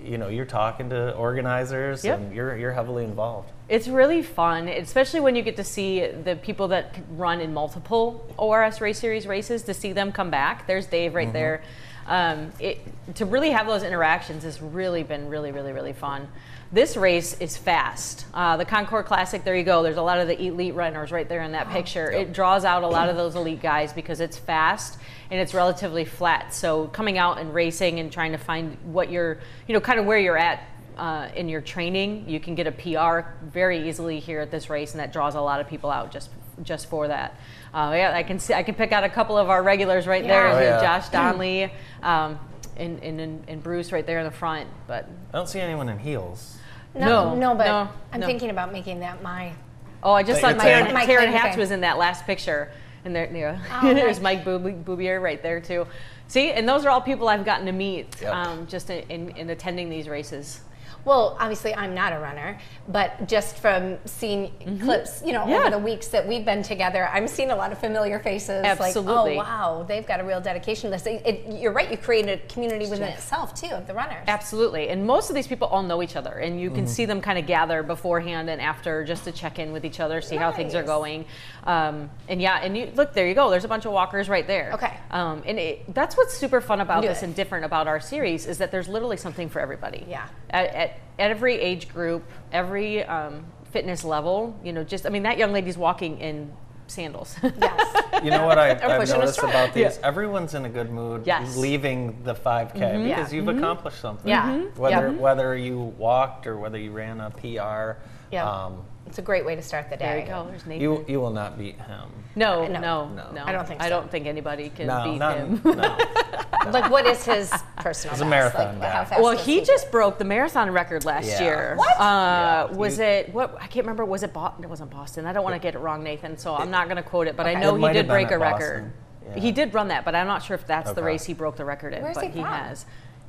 [SPEAKER 1] you know, you're talking to organizers,
[SPEAKER 5] Yep.
[SPEAKER 1] and you're you're heavily involved.
[SPEAKER 5] It's really fun, especially when you get to see the people that run in multiple ORS race series races to see them come back. There's Dave right there. Um, it, to really have those interactions has really been really, really, really fun. This race is fast. Uh, the Concord Classic, there you go. There's a lot of the elite runners right there in that picture. It draws out a lot of those elite guys because it's fast and it's relatively flat. So coming out and racing and trying to find what you're, you know, kind of where you're at uh, in your training. You can get a PR very easily here at this race, and that draws a lot of people out just just for that. Uh, yeah, I can see I can pick out a couple of our regulars right there.
[SPEAKER 1] Oh, yeah.
[SPEAKER 5] Josh Donley um, and, and, and and Bruce right there in the front. But
[SPEAKER 1] I don't see anyone in heels.
[SPEAKER 5] No,
[SPEAKER 6] No, no, but
[SPEAKER 5] no,
[SPEAKER 6] I'm
[SPEAKER 5] no.
[SPEAKER 6] thinking about making that my.
[SPEAKER 5] oh, I just saw Taryn,
[SPEAKER 6] My
[SPEAKER 5] Taryn
[SPEAKER 6] claim to
[SPEAKER 5] Hatch was in that last picture, and there, yeah.
[SPEAKER 6] Oh,
[SPEAKER 5] there's. Mike Boob- Boubier right there too. See, and those are all people I've gotten to meet
[SPEAKER 1] Yep.
[SPEAKER 5] um, just in, in, in attending these races.
[SPEAKER 6] Well, obviously, I'm not a runner, but just from seeing clips, you know,
[SPEAKER 5] Mm-hmm. Yeah.
[SPEAKER 6] over the weeks that we've been together, I'm seeing a lot of familiar faces.
[SPEAKER 5] Absolutely.
[SPEAKER 6] Like, oh wow, they've got a real dedication to this. It, it- you're right. You create a community within itself too of the runners.
[SPEAKER 5] Absolutely. And most of these people all know each other, and you can see them kind of gather beforehand and after just to check in with each other, see how things are going. Um, and yeah, and you look, there you go. There's a bunch of walkers right there.
[SPEAKER 6] Okay.
[SPEAKER 5] Um, and it, that's what's super fun about
[SPEAKER 6] Do
[SPEAKER 5] this
[SPEAKER 6] it.
[SPEAKER 5] and different about our series is that there's literally something for everybody.
[SPEAKER 6] Yeah.
[SPEAKER 5] At, at, at every age group, every um, fitness level, you know, just, I mean, that young lady's walking in sandals.
[SPEAKER 6] Yes.
[SPEAKER 1] You know what I, I've noticed about these? Everyone's in a good mood
[SPEAKER 5] Yes.
[SPEAKER 1] leaving the 5K because
[SPEAKER 6] Yeah.
[SPEAKER 1] you've accomplished something.
[SPEAKER 6] Yeah. Mhm.
[SPEAKER 1] Whether
[SPEAKER 6] Yep.
[SPEAKER 1] whether you walked or whether you ran a PR.
[SPEAKER 6] Yeah.
[SPEAKER 1] Um,
[SPEAKER 6] it's a great way to start the day.
[SPEAKER 5] there you go. There's Nathan.
[SPEAKER 1] you you will not beat him.
[SPEAKER 5] no,
[SPEAKER 6] No.
[SPEAKER 5] no,
[SPEAKER 1] No.
[SPEAKER 5] no,
[SPEAKER 6] I don't think
[SPEAKER 5] I don't think anybody can
[SPEAKER 1] No,
[SPEAKER 5] beat
[SPEAKER 1] not
[SPEAKER 5] him.
[SPEAKER 1] no.
[SPEAKER 6] Like, what is his personal?
[SPEAKER 1] He's a marathon
[SPEAKER 6] Like, how fast
[SPEAKER 5] Well,
[SPEAKER 6] does
[SPEAKER 5] he
[SPEAKER 6] do?
[SPEAKER 5] just broke the marathon record last
[SPEAKER 1] Yeah.
[SPEAKER 5] year.
[SPEAKER 6] What?
[SPEAKER 5] Uh,
[SPEAKER 1] Yeah.
[SPEAKER 5] Was
[SPEAKER 1] You-
[SPEAKER 5] it what? I can't remember. Was it Boston? It wasn't Boston. I don't want to get it wrong, Nathan. So I'm not going to quote it, but I know
[SPEAKER 1] It
[SPEAKER 5] he did break
[SPEAKER 1] at
[SPEAKER 5] a record.
[SPEAKER 1] Yeah.
[SPEAKER 5] He did run that, but I'm not sure if that's the race he broke the record in.
[SPEAKER 6] Where's
[SPEAKER 5] but
[SPEAKER 6] he
[SPEAKER 5] he has.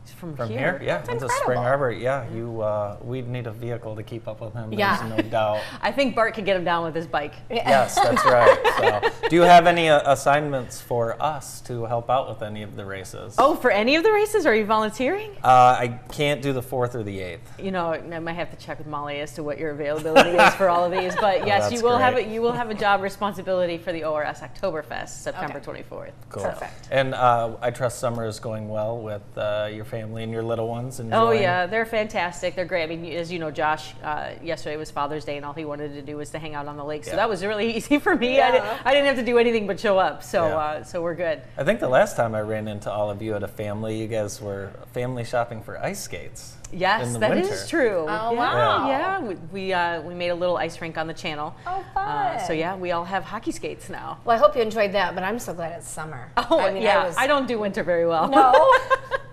[SPEAKER 5] He's from,
[SPEAKER 1] From
[SPEAKER 5] here.
[SPEAKER 1] here, yeah,
[SPEAKER 6] That's
[SPEAKER 1] into
[SPEAKER 6] incredible.
[SPEAKER 1] Spring Arbor. Yeah, you uh, we'd need a vehicle to keep up with him.
[SPEAKER 6] Yeah.
[SPEAKER 1] There's no doubt.
[SPEAKER 5] I think Bart could get him down with his bike.
[SPEAKER 1] Yes, that's right. So, do you have any uh, assignments for us to help out with any of the races?
[SPEAKER 5] Oh, for any of the races, are you volunteering?
[SPEAKER 1] Uh, I can't do the fourth or the eighth.
[SPEAKER 5] You know, I might have to check with Molly as to what your availability is for all of these. But yes,
[SPEAKER 1] that's
[SPEAKER 5] you will have a, you will have a job responsibility for the ORS Oktoberfest, September 24th.
[SPEAKER 1] Cool.
[SPEAKER 6] Perfect.
[SPEAKER 1] And uh, I trust summer is going well with uh, your family and your little ones.
[SPEAKER 5] Oh yeah, they're fantastic. They're great. I mean, as you know, Josh, uh, yesterday was Father's Day, and all he wanted to do was to hang out on the lake. So
[SPEAKER 1] Yeah.
[SPEAKER 5] that was really easy for me. I, didn't, I didn't have to do anything but show up. So
[SPEAKER 1] Yeah.
[SPEAKER 5] uh, so we're good.
[SPEAKER 1] I think the last time I ran into all of you at a family, you guys were family shopping for ice skates.
[SPEAKER 5] Yes,
[SPEAKER 1] in the
[SPEAKER 5] that is true.
[SPEAKER 6] Oh,
[SPEAKER 5] yeah,
[SPEAKER 6] wow.
[SPEAKER 5] Yeah, we we, uh, we made a little ice rink on the channel.
[SPEAKER 6] Oh,
[SPEAKER 5] Uh, so yeah, we all have hockey skates now.
[SPEAKER 6] Well, I hope you enjoyed that, but I'm so glad it's summer.
[SPEAKER 5] Oh
[SPEAKER 6] I mean,
[SPEAKER 5] yeah,
[SPEAKER 6] I, was,
[SPEAKER 5] I don't do winter very well.
[SPEAKER 6] No.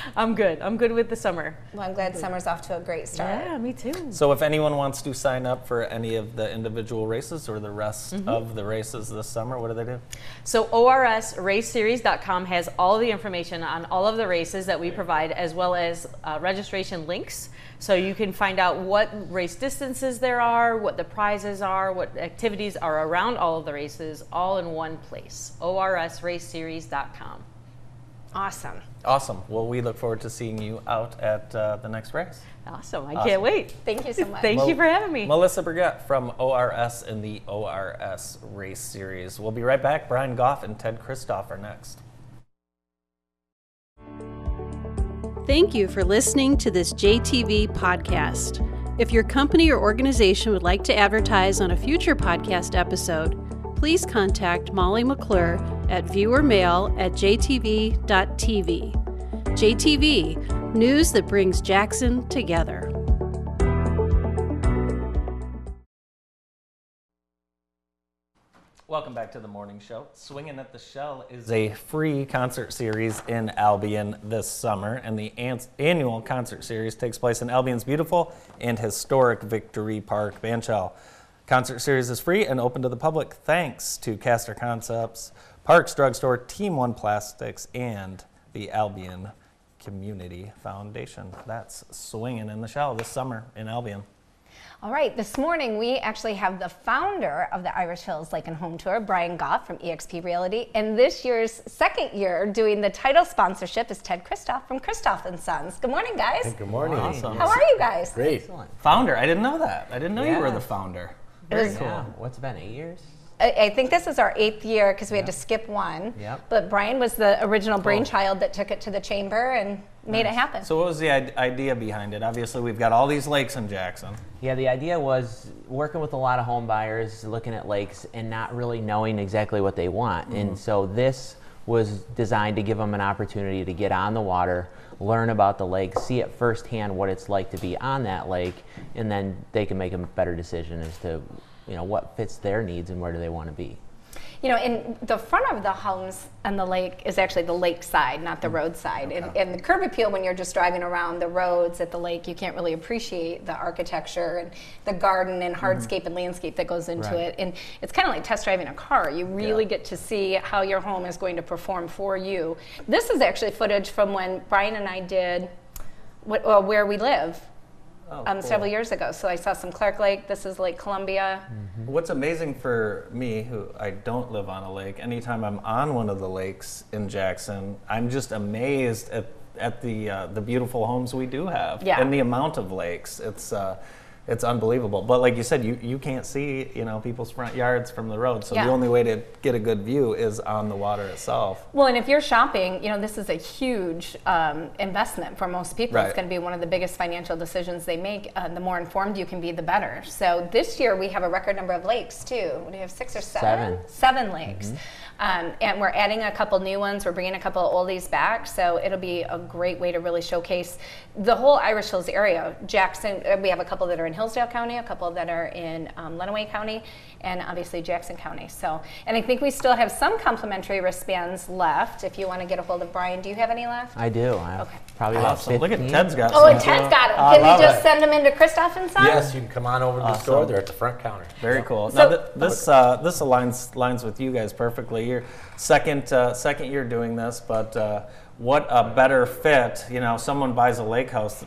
[SPEAKER 5] I'm good. I'm good with the summer.
[SPEAKER 6] well, I'm glad summer's off to a great start.
[SPEAKER 5] Yeah, me too.
[SPEAKER 1] So if anyone wants to sign up for any of the individual races or the rest
[SPEAKER 5] Mm-hmm.
[SPEAKER 1] of the races this summer, what do they do?
[SPEAKER 5] So orsraceseries.com has all the information on all of the races that we provide, as well as uh, registration links. So you can find out what race distances there are, what the prizes are, what activities are around all of the races, all in one place. orsraceseries.com.
[SPEAKER 2] Awesome.
[SPEAKER 1] Awesome. Well, we look forward to seeing you out at uh, the next race.
[SPEAKER 5] Awesome. I
[SPEAKER 1] Awesome.
[SPEAKER 5] can't wait.
[SPEAKER 2] Thank you so much.
[SPEAKER 5] Thank you for having me.
[SPEAKER 1] Melissa Burgett from ORS in the ORS Race Series. We'll be right back. Brian Goff and Ted Christoph are next.
[SPEAKER 4] Thank you for listening to this JTV podcast. If your company or organization would like to advertise on a future podcast episode, please contact Molly McClure at viewermail at jtv.tv. JTV, news that brings Jackson together.
[SPEAKER 1] Welcome back to the morning show. Swinging at the Shell is a free concert series in Albion this summer, and the an- annual concert series takes place in Albion's beautiful and historic Victory Park Band Shell. Concert series is free and open to the public thanks to Caster Concepts, Parks Drugstore, Team One Plastics, and the Albion Community Foundation. That's Swinging in the Shell this summer in Albion.
[SPEAKER 2] All right, this morning we actually have the founder of the Irish Hills Lake and Home Tour, Brian Goff from eXp Realty, and this year's second year doing the title sponsorship is Ted Christoph from Christoph and Sons. Good morning, guys.
[SPEAKER 7] Good morning.
[SPEAKER 1] Awesome.
[SPEAKER 2] How are you guys?
[SPEAKER 7] Great.
[SPEAKER 1] Founder, I didn't know that. I didn't know you were the founder.
[SPEAKER 2] Very
[SPEAKER 8] Yeah. What's it been, eight years?
[SPEAKER 2] I, I think this is our eighth year because we had to skip one.
[SPEAKER 8] Yep.
[SPEAKER 2] But Brian was the original brainchild that took it to the chamber and made it happen.
[SPEAKER 1] So, what was the idea behind it? Obviously, we've got all these lakes in Jackson.
[SPEAKER 8] Yeah, the idea was working with a lot of home buyers, looking at lakes, and not really knowing exactly what they want. And mm-hmm. so this was designed to give them an opportunity to get on the water, learn about the lake, see it firsthand what it's like to be on that lake, and then they can make a better decision as to, you know, what fits their needs and where do they want to be.
[SPEAKER 2] You know, in the front of the homes and the lake is actually the lake side, not the road side. And, and the curb appeal, when you're just driving around the roads at the lake, you can't really appreciate the architecture and the garden and hardscape and landscape that goes into
[SPEAKER 8] Right.
[SPEAKER 2] it. And it's kind of like test driving a car. You really
[SPEAKER 1] Yeah.
[SPEAKER 2] get to see how your home is going to perform for you. This is actually footage from when Brian and I did what, uh, where we live.
[SPEAKER 1] Oh,
[SPEAKER 2] um, several years ago. So I saw some Clark Lake. This is Lake Columbia.
[SPEAKER 1] What's amazing for me, who I don't live on a lake, anytime I'm on one of the lakes in Jackson, I'm just amazed at, at the uh, the beautiful homes we do have
[SPEAKER 2] Yeah.
[SPEAKER 1] and the amount of lakes. It's uh, it's unbelievable. But like you said, you, you can't see you know people's front yards from the road, so
[SPEAKER 2] Yeah.
[SPEAKER 1] the only way to get a good view is on the water itself.
[SPEAKER 2] Well, and if you're shopping, you know, this is a huge um, investment for most people. It's going to be one of the biggest financial decisions they make. Uh, the more informed you can be, the better. So this year we have a record number of lakes too. Do we have six or seven?
[SPEAKER 8] Seven.
[SPEAKER 2] Seven lakes. Um, and we're adding a couple new ones. We're bringing a couple of oldies back. So it'll be a great way to really showcase the whole Irish Hills area. Jackson, uh, we have a couple that are in Hillsdale County, a couple that are in um, Lenawee County, and obviously Jackson County. So, and I think we still have some complimentary wristbands left. If you want to get a hold of Brian, do you have any left?
[SPEAKER 8] I do. I
[SPEAKER 2] Okay.
[SPEAKER 8] probably about
[SPEAKER 1] Awesome. Look at
[SPEAKER 8] 15.
[SPEAKER 1] Ted's got
[SPEAKER 2] Oh, and Ted's got them. Can we just
[SPEAKER 7] it.
[SPEAKER 2] send them into Christoph and Son?
[SPEAKER 7] Yes, you can come on over to the store. They're at the front counter.
[SPEAKER 1] Very cool.
[SPEAKER 2] So-
[SPEAKER 1] now th- this uh, this aligns lines with you guys perfectly. You're second uh, second year doing this, but uh, what a better fit. You know, someone buys a lake house.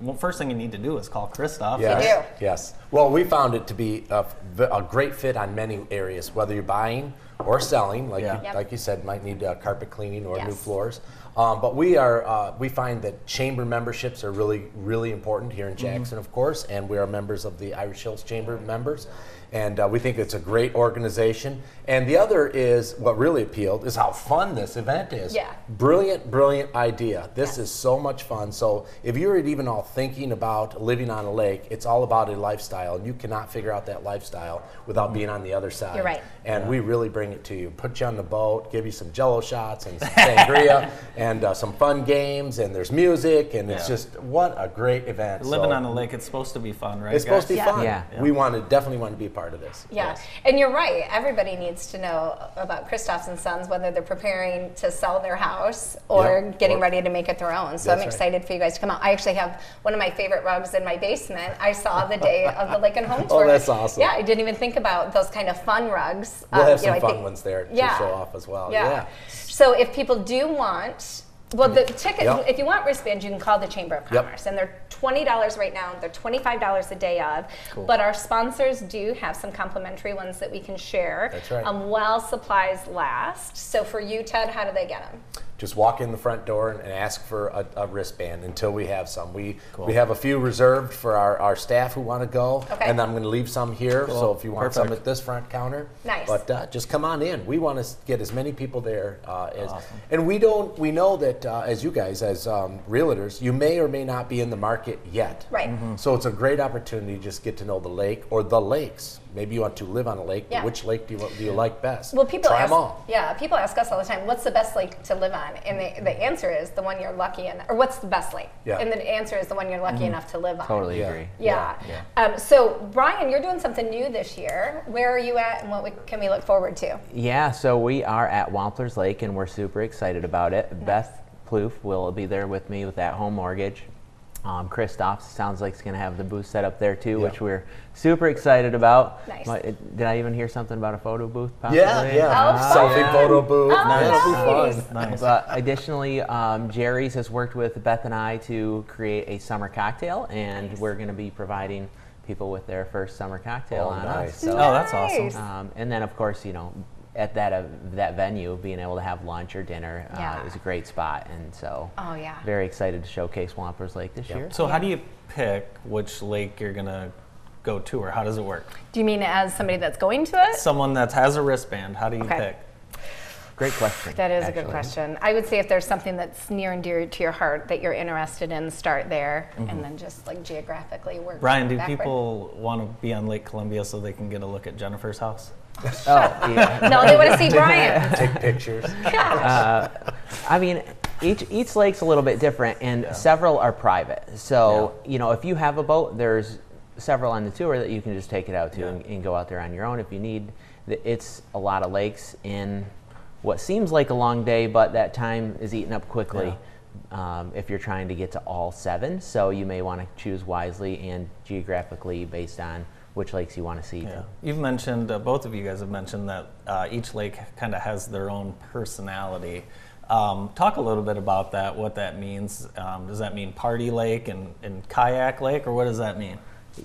[SPEAKER 1] Well, first thing you need to do is call Christoph.
[SPEAKER 7] Yes.
[SPEAKER 2] do.
[SPEAKER 7] Yes. Well, we found it to be a great fit on many areas, whether you're buying or selling. Like
[SPEAKER 1] Yeah.
[SPEAKER 7] you,
[SPEAKER 2] Yep.
[SPEAKER 7] like you said, might need uh, carpet cleaning or new floors. Um, but we are uh, we find that chamber memberships are really really important here in
[SPEAKER 1] Mm-hmm.
[SPEAKER 7] Jackson, of course, and we are members of the Irish Hills Chamber members. And uh, we think it's a great organization. And the other is what really appealed is how fun this event is.
[SPEAKER 2] Yeah.
[SPEAKER 7] Brilliant, brilliant idea. This is so much fun. So if you're even all thinking about living on a lake, it's all about a lifestyle, and you cannot figure out that lifestyle without being on the other side.
[SPEAKER 2] You're right.
[SPEAKER 7] And we really bring it to you. Put you on the boat, give you some Jello shots and some sangria, and uh, some fun games, and there's music, and it's just what a great event.
[SPEAKER 1] Living
[SPEAKER 7] So
[SPEAKER 1] on a lake, it's supposed to be fun, right?
[SPEAKER 7] It's supposed to be?
[SPEAKER 2] Yeah.
[SPEAKER 7] fun.
[SPEAKER 8] Yeah.
[SPEAKER 7] We want to definitely want to be a part of this.
[SPEAKER 2] Yeah,
[SPEAKER 7] Yes.
[SPEAKER 2] and you're right. Everybody needs to know about Christophs and Sons, whether they're preparing to sell their house or
[SPEAKER 7] Yep.
[SPEAKER 2] getting
[SPEAKER 7] Or-
[SPEAKER 2] ready to make it their own. So I'm
[SPEAKER 7] That's right.
[SPEAKER 2] excited for you guys to come out. I actually have one of my favorite rugs in my basement. I saw the day of the Lake and Home
[SPEAKER 7] Oh,
[SPEAKER 2] Tour.
[SPEAKER 7] that's awesome.
[SPEAKER 2] Yeah, I didn't even think about those kind of fun rugs.
[SPEAKER 7] We'll
[SPEAKER 2] Um,
[SPEAKER 7] have
[SPEAKER 2] you know,
[SPEAKER 7] some
[SPEAKER 2] I
[SPEAKER 7] fun ones there to
[SPEAKER 2] Yeah.
[SPEAKER 7] show off as well.
[SPEAKER 2] Yeah.
[SPEAKER 7] yeah.
[SPEAKER 2] So if people do want, well, the ticket,
[SPEAKER 7] Yep.
[SPEAKER 2] if you want wristbands, you can call the Chamber of
[SPEAKER 7] Yep.
[SPEAKER 2] Commerce, and they're twenty dollars right now. They're twenty five dollars a day of. But our sponsors do have some complimentary ones that we can share.
[SPEAKER 7] That's right.
[SPEAKER 2] Um, while supplies last. So for you, Ted, how do they get them?
[SPEAKER 7] just walk in the front door and, and ask for a, a wristband until we have some. We we have a few reserved for our, our staff who want to go,
[SPEAKER 2] Okay.
[SPEAKER 7] and I'm going to leave some here. So if you want some
[SPEAKER 1] Perfect.
[SPEAKER 7] at this front counter,
[SPEAKER 2] Nice.
[SPEAKER 7] But uh, just come on in. We want to get as many people there uh, as, and we don't. We know that uh, as you guys, as um, realtors, you may or may not be in the market yet.
[SPEAKER 2] Right.
[SPEAKER 1] Mm-hmm.
[SPEAKER 7] So it's a great opportunity to just get to know the lake or the lakes. Maybe you want to live on a lake,
[SPEAKER 2] Yeah.
[SPEAKER 7] which lake do you, do you like best?
[SPEAKER 2] Well, people
[SPEAKER 7] Try
[SPEAKER 2] ask,
[SPEAKER 7] them all.
[SPEAKER 2] yeah, people ask us all the time, what's the best lake to live on? And the, the answer is the one you're lucky in, or what's the best lake?
[SPEAKER 7] Yeah.
[SPEAKER 2] And the answer is the one you're lucky enough to live on.
[SPEAKER 8] Totally
[SPEAKER 7] Yeah.
[SPEAKER 8] agree.
[SPEAKER 2] Yeah. Um, so, Brian, you're doing something new this year. Where are you at, and what we, can we look forward to?
[SPEAKER 8] Yeah, so we are at Wampler's Lake and we're super excited about it. Beth Plouffe will be there with me with that home mortgage. Um, Christoph sounds like he's going to have the booth set up there too,
[SPEAKER 7] Yeah.
[SPEAKER 8] which we're super excited about.
[SPEAKER 2] Nice.
[SPEAKER 8] But it- did I even hear something about a photo booth? Possibly?
[SPEAKER 7] Yeah, yeah.
[SPEAKER 2] Oh,
[SPEAKER 7] Selfie
[SPEAKER 2] fun.
[SPEAKER 7] photo booth.
[SPEAKER 2] Oh,
[SPEAKER 7] That'll be fun.
[SPEAKER 1] Nice.
[SPEAKER 8] But additionally, um, Jerry's has worked with Beth and I to create a summer cocktail, and we're going to be providing people with their first summer cocktail
[SPEAKER 7] Oh,
[SPEAKER 8] on
[SPEAKER 7] nice.
[SPEAKER 8] us. So,
[SPEAKER 1] Oh, that's awesome.
[SPEAKER 8] Um, and then, of course, you know, at that uh, that venue, being able to have lunch or dinner uh,
[SPEAKER 2] Yeah.
[SPEAKER 8] is a great spot, and so
[SPEAKER 2] Oh, yeah.
[SPEAKER 8] very excited to showcase Wamplers Lake this year.
[SPEAKER 1] So how do you pick which lake you're gonna go to, or how does it work?
[SPEAKER 2] Do you mean as somebody that's going to it?
[SPEAKER 1] Someone that has a wristband, how do you
[SPEAKER 2] Okay.
[SPEAKER 1] pick?
[SPEAKER 8] Great question.
[SPEAKER 2] That is a good question. I would say if there's something that's near and dear to your heart that you're interested in, start there, and then just like geographically work.
[SPEAKER 1] Brian, do
[SPEAKER 2] backward.
[SPEAKER 1] people want to be on Lake Columbia so they can get a look at Jennifer's house?
[SPEAKER 8] Oh, yeah.
[SPEAKER 2] No, they want to see Brian.
[SPEAKER 7] Take pictures.
[SPEAKER 8] I mean, each each lake's a little bit different, and several are private. So you know, if you have a boat, there's several on the tour that you can just take it out to
[SPEAKER 1] Yeah.
[SPEAKER 8] and, and go out there on your own if you need. It's a lot of lakes in what seems like a long day, but that time is eaten up quickly. Um, if you're trying to get to all seven, so you may want to choose wisely and geographically based on which lakes you want to see.
[SPEAKER 1] Yeah. You've mentioned, uh, both of you guys have mentioned that uh, each lake kind of has their own personality. Um, talk a little bit about that, what that means. Um, does that mean party lake and, and kayak lake, or what does that mean?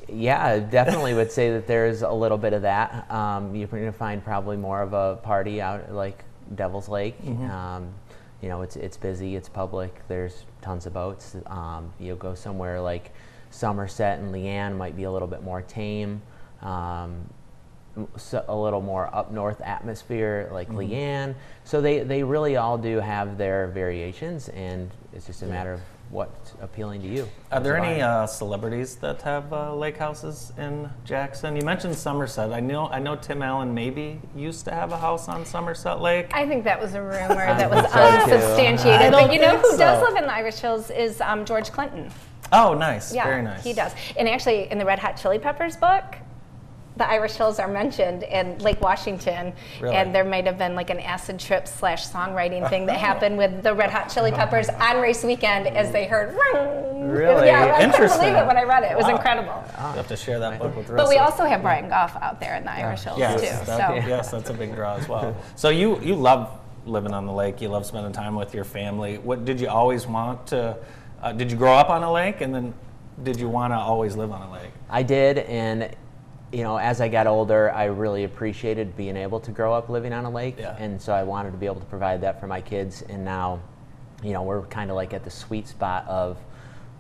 [SPEAKER 8] Yeah, I definitely would say that there's a little bit of that. Um, you're going to find probably more of a party out like Devil's Lake. Um, you know, it's it's busy, it's public. There's tons of boats. Um, you'll go somewhere like Somerset and LeAnn might be a little bit more tame. Um, so a little more up north atmosphere like LeAnn. So they, they really all do have their variations, and it's just a matter of what's appealing to you.
[SPEAKER 1] Are there any uh, celebrities that have uh, lake houses in Jackson? You mentioned Somerset. I know I know Tim Allen maybe used to have a house on Somerset Lake.
[SPEAKER 2] I think that was a rumor that was
[SPEAKER 8] so,
[SPEAKER 2] unsubstantiated. But you know
[SPEAKER 1] think
[SPEAKER 2] who does live in the Irish Hills is um, George Clinton.
[SPEAKER 1] Oh, nice.
[SPEAKER 2] Yeah,
[SPEAKER 1] Very nice.
[SPEAKER 2] he does. And actually, in the Red Hot Chili Peppers book, the Irish Hills are mentioned in Lake Washington,
[SPEAKER 1] Really?
[SPEAKER 2] and there might have been like an acid trip slash songwriting thing that happened with the Red Hot Chili Peppers on race weekend as they heard. "Ring."
[SPEAKER 8] Really?
[SPEAKER 2] Yeah, I couldn't believe it when I read it. It was
[SPEAKER 1] Wow.
[SPEAKER 2] incredible.
[SPEAKER 1] You have to share that book with the
[SPEAKER 2] But we also have Brian Goff out there in the Irish Hills
[SPEAKER 1] Yes,
[SPEAKER 2] too.
[SPEAKER 1] that-
[SPEAKER 2] So
[SPEAKER 1] yes, that's a big draw as well. So you you love living on the lake. You love spending time with your family. What did you always want to? Uh, did you grow up on a lake, and then did you want to always live on a lake?
[SPEAKER 8] I did, and you know, as I got older, I really appreciated being able to grow up living on a lake,
[SPEAKER 1] Yeah.
[SPEAKER 8] and so I wanted to be able to provide that for my kids. And now, you know, we're kind of like at the sweet spot of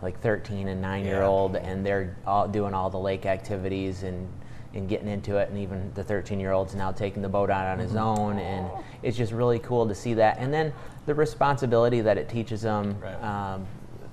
[SPEAKER 8] like 13 and 9 year old, and they're all doing all the lake activities and and getting into it, and even the 13 year old's now taking the boat out on his own, and it's just really cool to see that. And then the responsibility that it teaches them.
[SPEAKER 1] Right.
[SPEAKER 8] Um,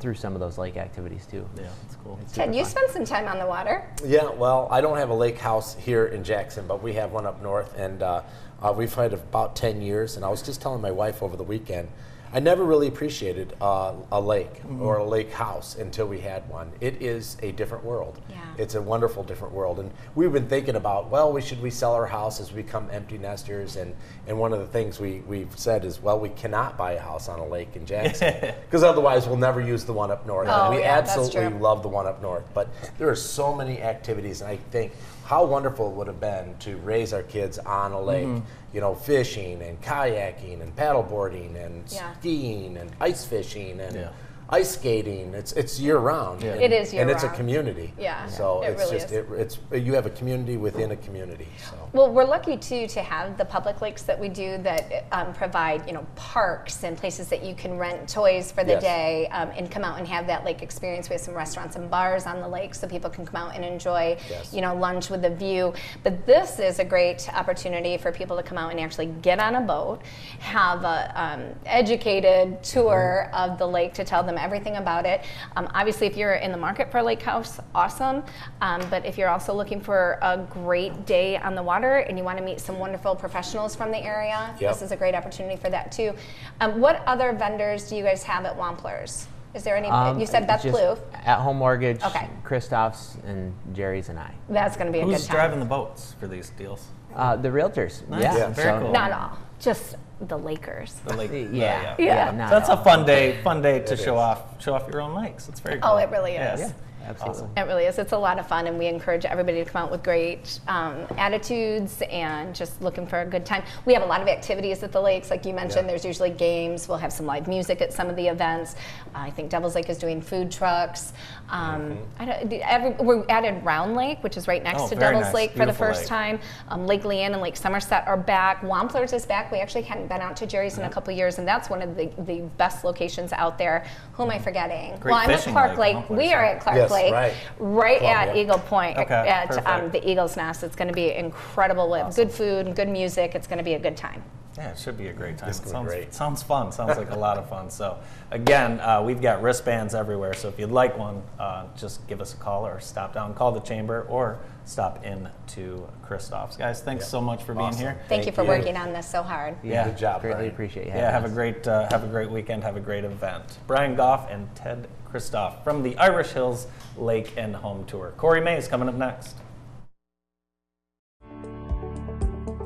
[SPEAKER 8] through some of those lake activities too.
[SPEAKER 1] Yeah, that's cool.
[SPEAKER 8] It's super
[SPEAKER 2] Ted, you
[SPEAKER 8] fun.
[SPEAKER 2] spent some time on the water.
[SPEAKER 7] Yeah, well, I don't have a lake house here in Jackson, but we have one up north, and uh, uh, we've had about 10 years. And I was just telling my wife over the weekend, I never really appreciated uh, a lake or a lake house until we had one. It is a different world.
[SPEAKER 2] Yeah.
[SPEAKER 7] It's a wonderful different world. And we've been thinking about, well, we should we sell our house as we become empty nesters? And, and one of the things we, we've said is, well, we cannot buy a house on a lake in Jackson because otherwise we'll never use the one up north.
[SPEAKER 2] Oh,
[SPEAKER 7] we
[SPEAKER 2] yeah, that's
[SPEAKER 7] absolutely love the one up north. But there are so many activities, and I think how wonderful it would have been to raise our kids on a lake.
[SPEAKER 2] Mm-hmm.
[SPEAKER 7] You know, fishing and kayaking and paddleboarding and
[SPEAKER 2] Yeah.
[SPEAKER 7] skiing and ice fishing and
[SPEAKER 1] Yeah.
[SPEAKER 7] Ice skating. It's it's year round.
[SPEAKER 1] Yeah.
[SPEAKER 7] And,
[SPEAKER 2] It is
[SPEAKER 7] and it's a community.
[SPEAKER 2] Yeah,
[SPEAKER 7] So
[SPEAKER 2] it
[SPEAKER 7] it's
[SPEAKER 2] really
[SPEAKER 7] just
[SPEAKER 2] is.
[SPEAKER 7] It, it's you have a community within a community. So.
[SPEAKER 2] Well, we're lucky too to have the public lakes that we do that um, provide, you know, parks and places that you can rent toys for the
[SPEAKER 7] Yes.
[SPEAKER 2] day um, and come out and have that lake experience. We have some restaurants and bars on the lake, so people can come out and enjoy,
[SPEAKER 7] Yes.
[SPEAKER 2] you know, lunch with a view. But this is a great opportunity for people to come out and actually get on a boat, have a um, educated tour
[SPEAKER 7] Mm-hmm.
[SPEAKER 2] of the lake to tell them everything about it. Um, obviously, if you're in the market for a lake house, awesome. Um, but if you're also looking for a great day on the water and you want to meet some wonderful professionals from the area,
[SPEAKER 7] Yep.
[SPEAKER 2] this is a great opportunity for that too. Um, what other vendors do you guys have at Wamplers? Is there any?
[SPEAKER 8] Um,
[SPEAKER 2] you said Beth
[SPEAKER 8] just
[SPEAKER 2] Blue.
[SPEAKER 8] At Home Mortgage,
[SPEAKER 2] Okay.
[SPEAKER 8] Christoph's, and Jerry's and I.
[SPEAKER 2] That's going to be a
[SPEAKER 1] Who's
[SPEAKER 2] good time.
[SPEAKER 1] Who's driving the boats for these deals?
[SPEAKER 8] Uh, the realtors.
[SPEAKER 1] Nice.
[SPEAKER 8] Yeah.
[SPEAKER 1] Yeah, very
[SPEAKER 8] so-
[SPEAKER 1] cool.
[SPEAKER 2] Not all, just the Lakers.
[SPEAKER 1] The lake.
[SPEAKER 8] Yeah.
[SPEAKER 2] Yeah.
[SPEAKER 8] not
[SPEAKER 1] That's a fun day. Fun day to show off. Show off your own lakes. It's very oh, cool.
[SPEAKER 2] Oh, it really is.
[SPEAKER 1] Yes.
[SPEAKER 8] Absolutely.
[SPEAKER 2] It really is. It's a lot of fun, and we encourage everybody to come out with great um, attitudes and just looking for a good time. We have a lot of activities at the lakes, like you mentioned.
[SPEAKER 7] Yeah.
[SPEAKER 2] There's usually games. We'll have some live music at some of the events. I think Devil's Lake is doing food trucks. Um, I don't, every, we added Round Lake, which is right next
[SPEAKER 1] Oh,
[SPEAKER 2] to Devil's
[SPEAKER 1] nice.
[SPEAKER 2] Lake for the first
[SPEAKER 1] lake.
[SPEAKER 2] time. Um, lake LeAnn and Lake Somerset are back. Wamplers is back. We actually hadn't been out to Jerry's in a couple years, and that's one of the, the best locations out there. Who am I forgetting?
[SPEAKER 1] Great
[SPEAKER 2] well, I'm at Clark
[SPEAKER 1] lake,
[SPEAKER 2] Lake. We are at Clark
[SPEAKER 7] Yes,
[SPEAKER 2] Lake,
[SPEAKER 7] right.
[SPEAKER 2] right
[SPEAKER 7] Club,
[SPEAKER 2] at. Eagle Point
[SPEAKER 1] Okay,
[SPEAKER 2] at um, the Eagle's Nest. It's going to be incredible. We have good food and good music. It's going to be a good time.
[SPEAKER 1] Yeah, it should be a great time.
[SPEAKER 7] It's
[SPEAKER 1] It sounds,
[SPEAKER 7] great.
[SPEAKER 1] sounds fun. Sounds like a lot of fun. So, again, uh, we've got wristbands everywhere. So, if you'd like one, uh, just give us a call or stop down, call the chamber, or stop in to Christoph's. Guys, thanks so much for being here.
[SPEAKER 2] Thank, you for
[SPEAKER 7] you.
[SPEAKER 2] working on this so hard.
[SPEAKER 1] Yeah,
[SPEAKER 7] Good job,
[SPEAKER 8] Greatly
[SPEAKER 7] Brian.
[SPEAKER 8] appreciate you.
[SPEAKER 1] Yeah, have a great uh, have a great weekend. Have a great event. Brian Goff and Ted Christoph from the Irish Hills Lake and Home Tour. Corey May is coming up next.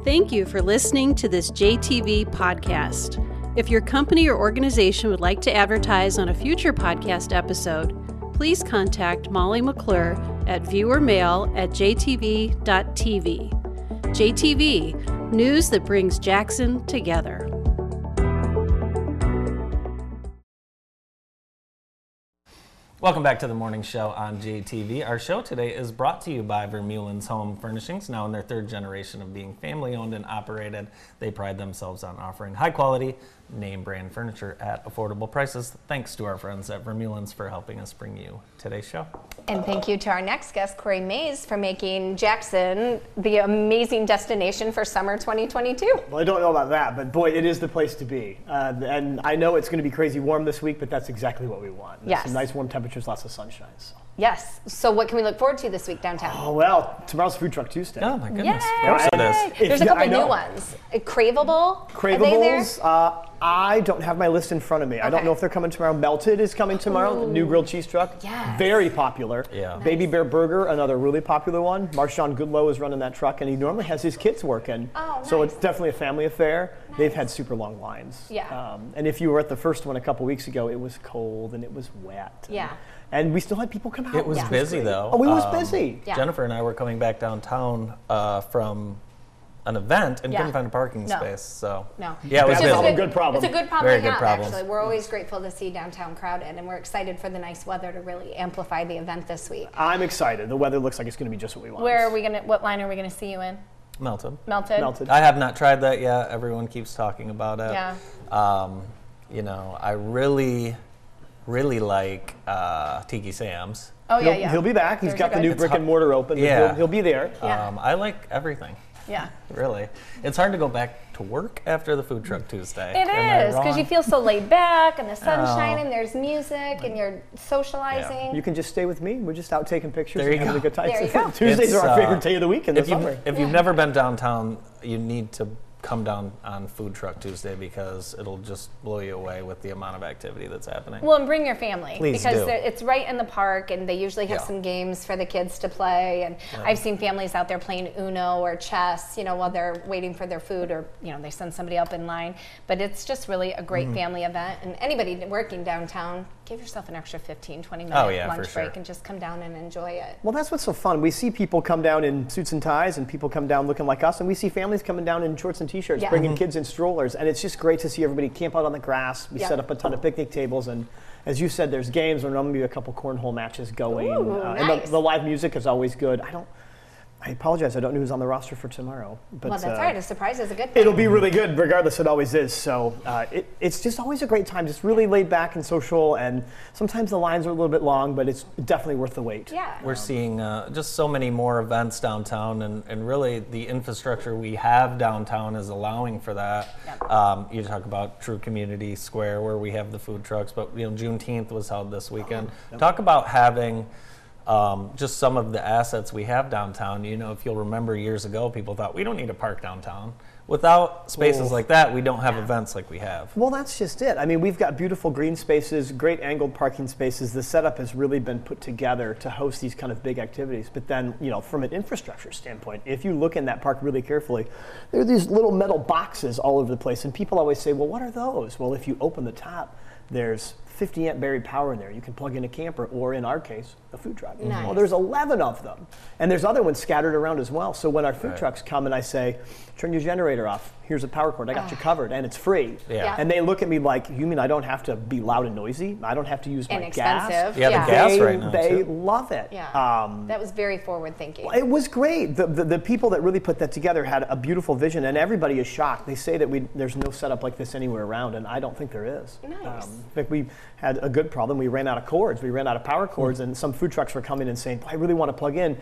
[SPEAKER 4] Thank you for listening to this JTV podcast. If your company or organization would like to advertise on a future podcast episode, please contact Molly McClure at viewermail at jtv.tv. JTV, news that brings Jackson together.
[SPEAKER 1] Welcome back to the morning show on JTV. Our show today is brought to you by Vermeulen's Home Furnishings. Now in their third generation of being family owned and operated, they pride themselves on offering high quality, name brand furniture at affordable prices. Thanks to our friends at Vermeulen's for helping us bring you today's show.
[SPEAKER 2] And thank you to our next guest, Corey Mays, for making Jackson the amazing destination for summer 2022.
[SPEAKER 9] Well, I don't know about that, but boy, it is the place to be. Uh, and I know it's going to be crazy warm this week, but that's exactly what we want.
[SPEAKER 2] Yes.
[SPEAKER 9] Some nice warm temperatures, lots of sunshine. So.
[SPEAKER 2] Yes. So, what can we look forward to this week downtown?
[SPEAKER 9] Oh, well, tomorrow's Food Truck Tuesday.
[SPEAKER 1] Oh my goodness.
[SPEAKER 2] Yay!
[SPEAKER 1] Of course it is.
[SPEAKER 9] If
[SPEAKER 2] There's a couple
[SPEAKER 9] I
[SPEAKER 2] new ones. Craveable. Are they there?
[SPEAKER 9] Cravables, uh, I don't have my list in front of me. I don't know if they're coming tomorrow. Melted is coming tomorrow, the new grilled cheese truck.
[SPEAKER 2] Yes.
[SPEAKER 9] Very popular.
[SPEAKER 1] Yeah.
[SPEAKER 9] Baby Bear Burger, another really popular one. Marshawn Goodlow is running that truck, and he normally has his kids working.
[SPEAKER 2] Oh,
[SPEAKER 9] So it's definitely a family affair. They've had super long lines.
[SPEAKER 2] Yeah.
[SPEAKER 9] Um, and if you were at the first one a couple weeks ago, it was cold and it was wet.
[SPEAKER 2] Yeah.
[SPEAKER 9] And we still had people come out.
[SPEAKER 1] It was
[SPEAKER 2] Yeah.
[SPEAKER 1] busy though.
[SPEAKER 9] Oh, it was
[SPEAKER 1] Um,
[SPEAKER 9] busy.
[SPEAKER 2] Yeah.
[SPEAKER 1] Jennifer and I were coming back downtown uh, from an event and
[SPEAKER 2] Yeah.
[SPEAKER 1] couldn't find a parking
[SPEAKER 2] No.
[SPEAKER 1] space. So
[SPEAKER 2] No.
[SPEAKER 1] yeah, it was
[SPEAKER 2] It's
[SPEAKER 9] Bad
[SPEAKER 1] busy.
[SPEAKER 9] problem, good problem.
[SPEAKER 2] It's a good problem
[SPEAKER 1] Very
[SPEAKER 2] to
[SPEAKER 1] good
[SPEAKER 2] have,
[SPEAKER 1] problems.
[SPEAKER 2] actually. We're always grateful to see downtown crowded, and we're excited for the nice weather to really amplify the event this week.
[SPEAKER 9] I'm excited. The weather looks like it's going to be just what we want.
[SPEAKER 2] Where are we gonna? What line are we gonna see you in?
[SPEAKER 1] Melted.
[SPEAKER 2] Melted.
[SPEAKER 9] Melted.
[SPEAKER 1] I have not tried that yet. Everyone keeps talking about it.
[SPEAKER 2] Yeah.
[SPEAKER 1] Um, you know, I really, really like uh, Tiki Sam's.
[SPEAKER 2] Oh yeah,
[SPEAKER 9] He'll,
[SPEAKER 2] yeah.
[SPEAKER 9] he'll be back. He's
[SPEAKER 2] Those
[SPEAKER 9] got the new
[SPEAKER 2] good.
[SPEAKER 9] brick and mortar open.
[SPEAKER 1] Yeah.
[SPEAKER 9] He'll, he'll be there.
[SPEAKER 2] Yeah.
[SPEAKER 1] Um, I like everything.
[SPEAKER 2] Yeah.
[SPEAKER 1] Really, it's hard to go back to work after the food truck Tuesday.
[SPEAKER 2] It
[SPEAKER 1] Am
[SPEAKER 2] is because you feel so laid back, and the sun's
[SPEAKER 1] Oh.
[SPEAKER 2] shining. There's music, and you're socializing.
[SPEAKER 9] You can just stay with me. We're just out taking pictures
[SPEAKER 1] There
[SPEAKER 9] and
[SPEAKER 1] you
[SPEAKER 9] having
[SPEAKER 1] go.
[SPEAKER 9] a good time.
[SPEAKER 2] There you go.
[SPEAKER 9] Tuesdays
[SPEAKER 1] It's,
[SPEAKER 9] are our
[SPEAKER 1] uh,
[SPEAKER 9] favorite day of the week in the
[SPEAKER 1] if you've,
[SPEAKER 9] summer.
[SPEAKER 1] if you've never been downtown, you need to come down on Food Truck Tuesday because it'll just blow you away with the amount of activity that's happening.
[SPEAKER 2] Well, and bring your family
[SPEAKER 1] Please
[SPEAKER 2] because
[SPEAKER 1] do.
[SPEAKER 2] it's right in the park, and they usually have
[SPEAKER 1] Yeah.
[SPEAKER 2] some games for the kids to play. And I've seen families out there playing Uno or chess, you know, while they're waiting for their food, or you know, they send somebody up in line. But it's just really a great mm-hmm. family event, and anybody working downtown, give yourself an extra 15, 20 minute
[SPEAKER 1] Oh, yeah, for
[SPEAKER 2] lunch
[SPEAKER 1] sure.
[SPEAKER 2] break and just come down and enjoy it.
[SPEAKER 9] well, that's what's so fun. We see people come down in suits and ties, and people come down looking like us, and we see families coming down in shorts and t-shirts,
[SPEAKER 2] Yeah.
[SPEAKER 9] bringing
[SPEAKER 1] Mm-hmm.
[SPEAKER 9] kids in strollers, and it's just great to see everybody camp out on the grass. We
[SPEAKER 2] Yeah.
[SPEAKER 9] set up a ton of picnic tables, and as you said, there's games. There'll normally be a couple cornhole matches going,
[SPEAKER 2] Ooh,
[SPEAKER 9] and
[SPEAKER 2] nice.
[SPEAKER 9] the, the live music is always good. I don't. I apologize. I don't know who's on the roster for tomorrow, but
[SPEAKER 2] well, that's
[SPEAKER 9] uh,
[SPEAKER 2] all right. A surprise is a good thing.
[SPEAKER 9] It'll be really good, regardless. It always is. So uh, it, it's just always a great time, just really laid back and social. And sometimes the lines are a little bit long, but it's definitely worth the wait.
[SPEAKER 2] yeah.
[SPEAKER 1] We're seeing uh, just so many more events downtown, and, and really the infrastructure we have downtown is allowing for that. Um, you talk about True Community Square where we have the food trucks, but you know Juneteenth was held this weekend. Talk about having um, just some of the assets we have downtown. You know, if you'll remember years ago, people thought we don't need a park downtown. Without spaces
[SPEAKER 9] Oh.
[SPEAKER 1] like that, we don't have events like we have.
[SPEAKER 9] Well, that's just it. I mean, we've got beautiful green spaces, great angled parking spaces. The setup has really been put together to host these kind of big activities. But then, you know, from an infrastructure standpoint, if you look in that park really carefully, there are these little metal boxes all over the place. And people always say, well, what are those? Well, if you open the top, there's 50 amp buried power in there. You can plug in a camper, or in our case, a food truck.
[SPEAKER 2] Nice.
[SPEAKER 9] Well, there's 11 of them. And there's other ones scattered around as well. So when our food
[SPEAKER 1] Right.
[SPEAKER 9] trucks come and I say, turn your generator off, here's a power cord, I got you covered, and it's free.
[SPEAKER 1] Yeah.
[SPEAKER 2] Yeah.
[SPEAKER 9] And they look at me like, you mean I don't have to be loud and noisy? I don't have to use my
[SPEAKER 2] Inexpensive.
[SPEAKER 9] gas?
[SPEAKER 1] Yeah, the gas
[SPEAKER 9] they,
[SPEAKER 1] right now,
[SPEAKER 9] They
[SPEAKER 1] too.
[SPEAKER 9] love it.
[SPEAKER 2] Yeah.
[SPEAKER 9] Um,
[SPEAKER 2] that was very forward thinking.
[SPEAKER 9] it was great. The, the, the people that really put that together had a beautiful vision, and everybody is shocked. They say that we, there's no setup like this anywhere around, and I don't think there is. Um,
[SPEAKER 2] Nice.
[SPEAKER 9] in fact, we had a good problem. We ran out of cords. We ran out of power cords, and some food trucks were coming and saying, I really want to plug in.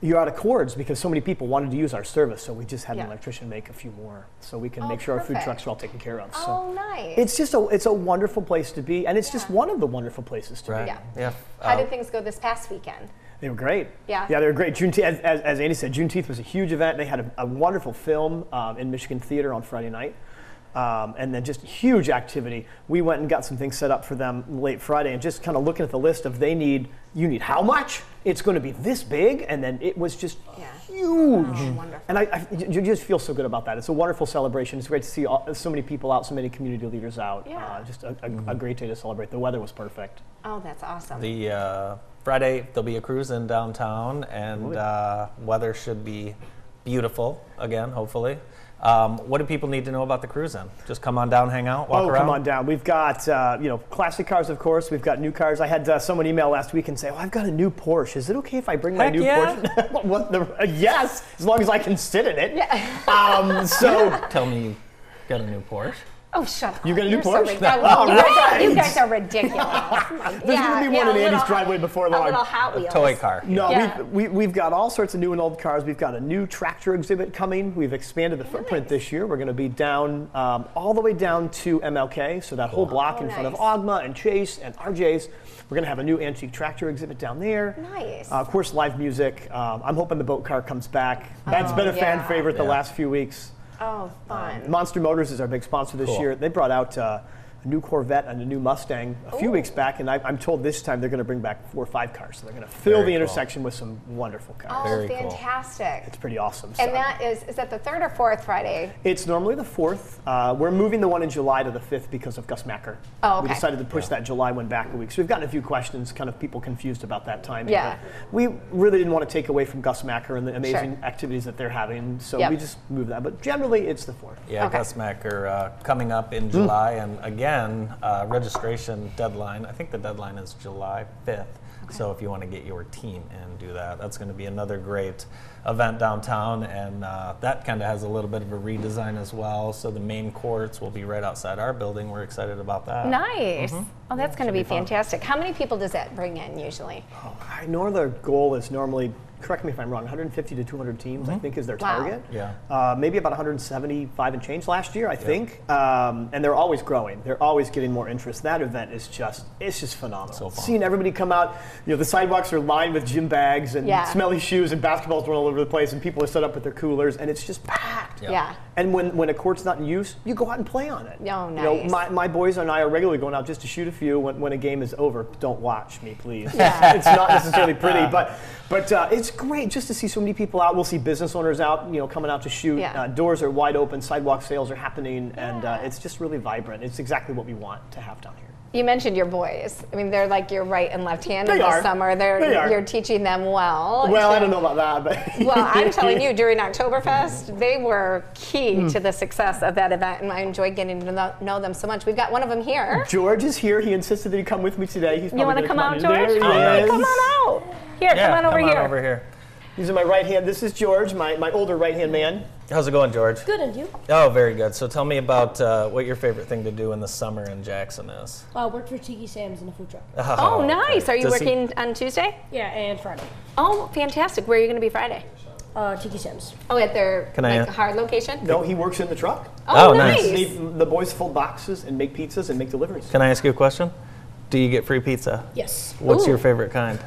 [SPEAKER 9] You're out of cords because so many people wanted to use our service, so we just had
[SPEAKER 2] Yeah.
[SPEAKER 9] an electrician make a few more so we can
[SPEAKER 2] Oh,
[SPEAKER 9] make sure our food trucks are all taken care of. So
[SPEAKER 2] oh, nice.
[SPEAKER 9] it's just a it's a wonderful place to be, and it's just one of the wonderful places to
[SPEAKER 1] Right.
[SPEAKER 9] be.
[SPEAKER 2] Yeah.
[SPEAKER 1] Yeah.
[SPEAKER 2] How
[SPEAKER 1] Uh,
[SPEAKER 2] did things go this past weekend?
[SPEAKER 9] They were great.
[SPEAKER 2] Yeah.
[SPEAKER 9] Yeah, they were great. Juneteenth, as, as, as Andy said, Juneteenth was a huge event. They had a, a wonderful film um, in Michigan Theater on Friday night. Um, and then just huge activity. We went and got some things set up for them late Friday, and just kind of looking at the list of they need, you need how much? It's going to be this big, and then it was just
[SPEAKER 2] Yeah.
[SPEAKER 9] huge.
[SPEAKER 2] Oh, wonderful.
[SPEAKER 9] And I, I, you just feel so good about that. It's a wonderful celebration. It's great to see all, so many people out, so many community leaders out.
[SPEAKER 2] Yeah.
[SPEAKER 9] Uh, just a, a, a great day to celebrate. The weather was perfect.
[SPEAKER 2] Oh, that's awesome.
[SPEAKER 1] The uh, Friday there'll be a cruise in downtown, and uh, weather should be beautiful again, hopefully. Um, what do people need to know about the cruise then? Just come on down, hang out, walk
[SPEAKER 9] oh,
[SPEAKER 1] around.
[SPEAKER 9] come on down. We've got uh, you know classic cars, of course. We've got new cars. I had uh, someone email last week and say, "Oh, I've got a new Porsche. Is it okay if I bring my new
[SPEAKER 1] yeah.
[SPEAKER 9] Porsche?" what the, uh, yes, as long as I can sit in it. Yeah. Um, so
[SPEAKER 1] Tell me you got a new Porsche.
[SPEAKER 2] Oh, shut up.
[SPEAKER 9] You got a new
[SPEAKER 2] You're so
[SPEAKER 9] Porsche?
[SPEAKER 2] rid- that-
[SPEAKER 9] All
[SPEAKER 2] you, guys are, you guys are ridiculous. My-
[SPEAKER 9] There's
[SPEAKER 2] yeah,
[SPEAKER 9] gonna be
[SPEAKER 2] yeah,
[SPEAKER 9] one in Andy's
[SPEAKER 2] little-
[SPEAKER 9] driveway before long.
[SPEAKER 2] A
[SPEAKER 9] long.
[SPEAKER 2] little Hot Wheels.
[SPEAKER 1] Toy car.
[SPEAKER 9] No,
[SPEAKER 2] Yeah.
[SPEAKER 9] we've, we, we've got all sorts of new and old cars. We've got a new tractor exhibit coming. We've expanded the footprint this year. We're going to be down um, all the way down to MLK, so that whole block
[SPEAKER 2] Oh,
[SPEAKER 9] in front of
[SPEAKER 2] nice.
[SPEAKER 9] Ogma and Chase and RJ's. We're going to have a new antique tractor exhibit down there.
[SPEAKER 2] Nice.
[SPEAKER 9] Uh, of course, live music. Um, I'm hoping the boat car comes back. That's
[SPEAKER 2] Oh,
[SPEAKER 9] been a fan
[SPEAKER 2] yeah.
[SPEAKER 9] favorite the last few weeks.
[SPEAKER 2] Oh, fun.
[SPEAKER 9] Monster Motors is our big sponsor this
[SPEAKER 1] Cool.
[SPEAKER 9] year. They brought out uh, a new Corvette and a new Mustang a few weeks back, and I, I'm told this time they're going to bring back four or five cars. So they're going to fill
[SPEAKER 1] Very
[SPEAKER 9] the
[SPEAKER 1] cool.
[SPEAKER 9] intersection with some wonderful cars.
[SPEAKER 2] oh,
[SPEAKER 1] very cool.
[SPEAKER 2] fantastic.
[SPEAKER 9] It's pretty awesome. So.
[SPEAKER 2] And that is, is that the third or fourth Friday?
[SPEAKER 9] It's normally the fourth. Uh, we're moving the one in July to the fifth because of Gus Macker.
[SPEAKER 2] Oh,
[SPEAKER 9] We decided to push that July one back a week. So we've gotten a few questions, kind of people confused about that timing.
[SPEAKER 2] Yeah.
[SPEAKER 9] We really didn't want to take away from Gus Macker and the amazing
[SPEAKER 2] Sure.
[SPEAKER 9] activities that they're having. So
[SPEAKER 2] Yep.
[SPEAKER 9] we just moved that. But generally, it's the fourth.
[SPEAKER 1] Yeah,
[SPEAKER 2] Okay.
[SPEAKER 1] Gus Macker uh, coming up in July, and again, uh, registration deadline. I think the deadline is July 5th. So if you want to get your team and do that. That's going to be another great event downtown, and uh, that kind of has a little bit of a redesign as well. So the main courts will be right outside our building. We're excited about that.
[SPEAKER 2] Nice. Oh, that's going to be,
[SPEAKER 1] be
[SPEAKER 2] fantastic. How many people does that bring in usually?
[SPEAKER 9] I know their goal is normally, correct me if I'm wrong, 150 to 200 teams, I think is their
[SPEAKER 2] Wow.
[SPEAKER 9] target.
[SPEAKER 1] Yeah.
[SPEAKER 9] Uh, maybe about 175 and change last year, I think. Um, and they're always growing. They're always getting more interest. That event is just, it's just phenomenal.
[SPEAKER 1] So fun.
[SPEAKER 9] Seeing everybody come out, you know, the sidewalks are lined with gym bags and
[SPEAKER 2] Yeah.
[SPEAKER 9] smelly shoes and basketballs run all over the place and people are set up with their coolers and it's just packed.
[SPEAKER 1] Yeah.
[SPEAKER 2] Yeah.
[SPEAKER 9] And when, when a court's not in use, you go out and play on it.
[SPEAKER 2] Oh,
[SPEAKER 9] You know,
[SPEAKER 2] nice.
[SPEAKER 9] my, my boys and I are regularly going out just to shoot a few. When, when a game is over, don't watch me, please. it's not necessarily pretty, but but uh, it's great just to see so many people out. We'll see business owners out, you know, coming out to shoot.
[SPEAKER 2] Yeah.
[SPEAKER 9] Uh, doors are wide open, sidewalk sales are happening, and uh, it's just really vibrant. It's exactly what we want to have down here.
[SPEAKER 2] You mentioned your boys. I mean, they're like your right and left hand in the
[SPEAKER 9] are.
[SPEAKER 2] summer. They're
[SPEAKER 9] They are.
[SPEAKER 2] you're teaching them well.
[SPEAKER 9] Well, I don't know about that, but
[SPEAKER 2] Well, I'm telling you, during Oktoberfest, they were key
[SPEAKER 9] Hmm.
[SPEAKER 2] to the success of that event, and I enjoyed getting to know, know them so much. We've got one of them here.
[SPEAKER 9] George is here. He insisted that he come with me today. He's
[SPEAKER 2] You want to
[SPEAKER 9] probably
[SPEAKER 2] come out,
[SPEAKER 9] in.
[SPEAKER 2] George?
[SPEAKER 9] There he is.
[SPEAKER 2] Come on out. Here,
[SPEAKER 1] Yeah,
[SPEAKER 2] come on over
[SPEAKER 1] come
[SPEAKER 2] here.
[SPEAKER 1] on over here.
[SPEAKER 9] He's in my right hand. This is George, my, my older right hand man.
[SPEAKER 1] How's it going, George?
[SPEAKER 10] Good, and you?
[SPEAKER 1] Oh, very good. So tell me about uh, what your favorite thing to do in the summer in Jackson is.
[SPEAKER 10] I uh, worked for Tiki Sam's in a food truck.
[SPEAKER 2] Oh, nice.
[SPEAKER 1] okay.
[SPEAKER 2] Are you
[SPEAKER 1] Does he-
[SPEAKER 2] working on Tuesday?
[SPEAKER 10] Yeah, and Friday.
[SPEAKER 2] Oh, fantastic. Where are you going to be Friday?
[SPEAKER 10] Uh, Tiki Sam's.
[SPEAKER 2] Oh, at their
[SPEAKER 1] Can I,
[SPEAKER 2] like
[SPEAKER 1] uh,
[SPEAKER 2] hard location?
[SPEAKER 9] No, he works in the truck.
[SPEAKER 2] Oh,
[SPEAKER 1] Oh, nice.
[SPEAKER 2] nice.
[SPEAKER 9] They, the boys fold boxes and make pizzas and make deliveries.
[SPEAKER 1] Can I ask you a question? Do you get free pizza?
[SPEAKER 10] Yes.
[SPEAKER 1] What's
[SPEAKER 2] Ooh.
[SPEAKER 1] your favorite kind?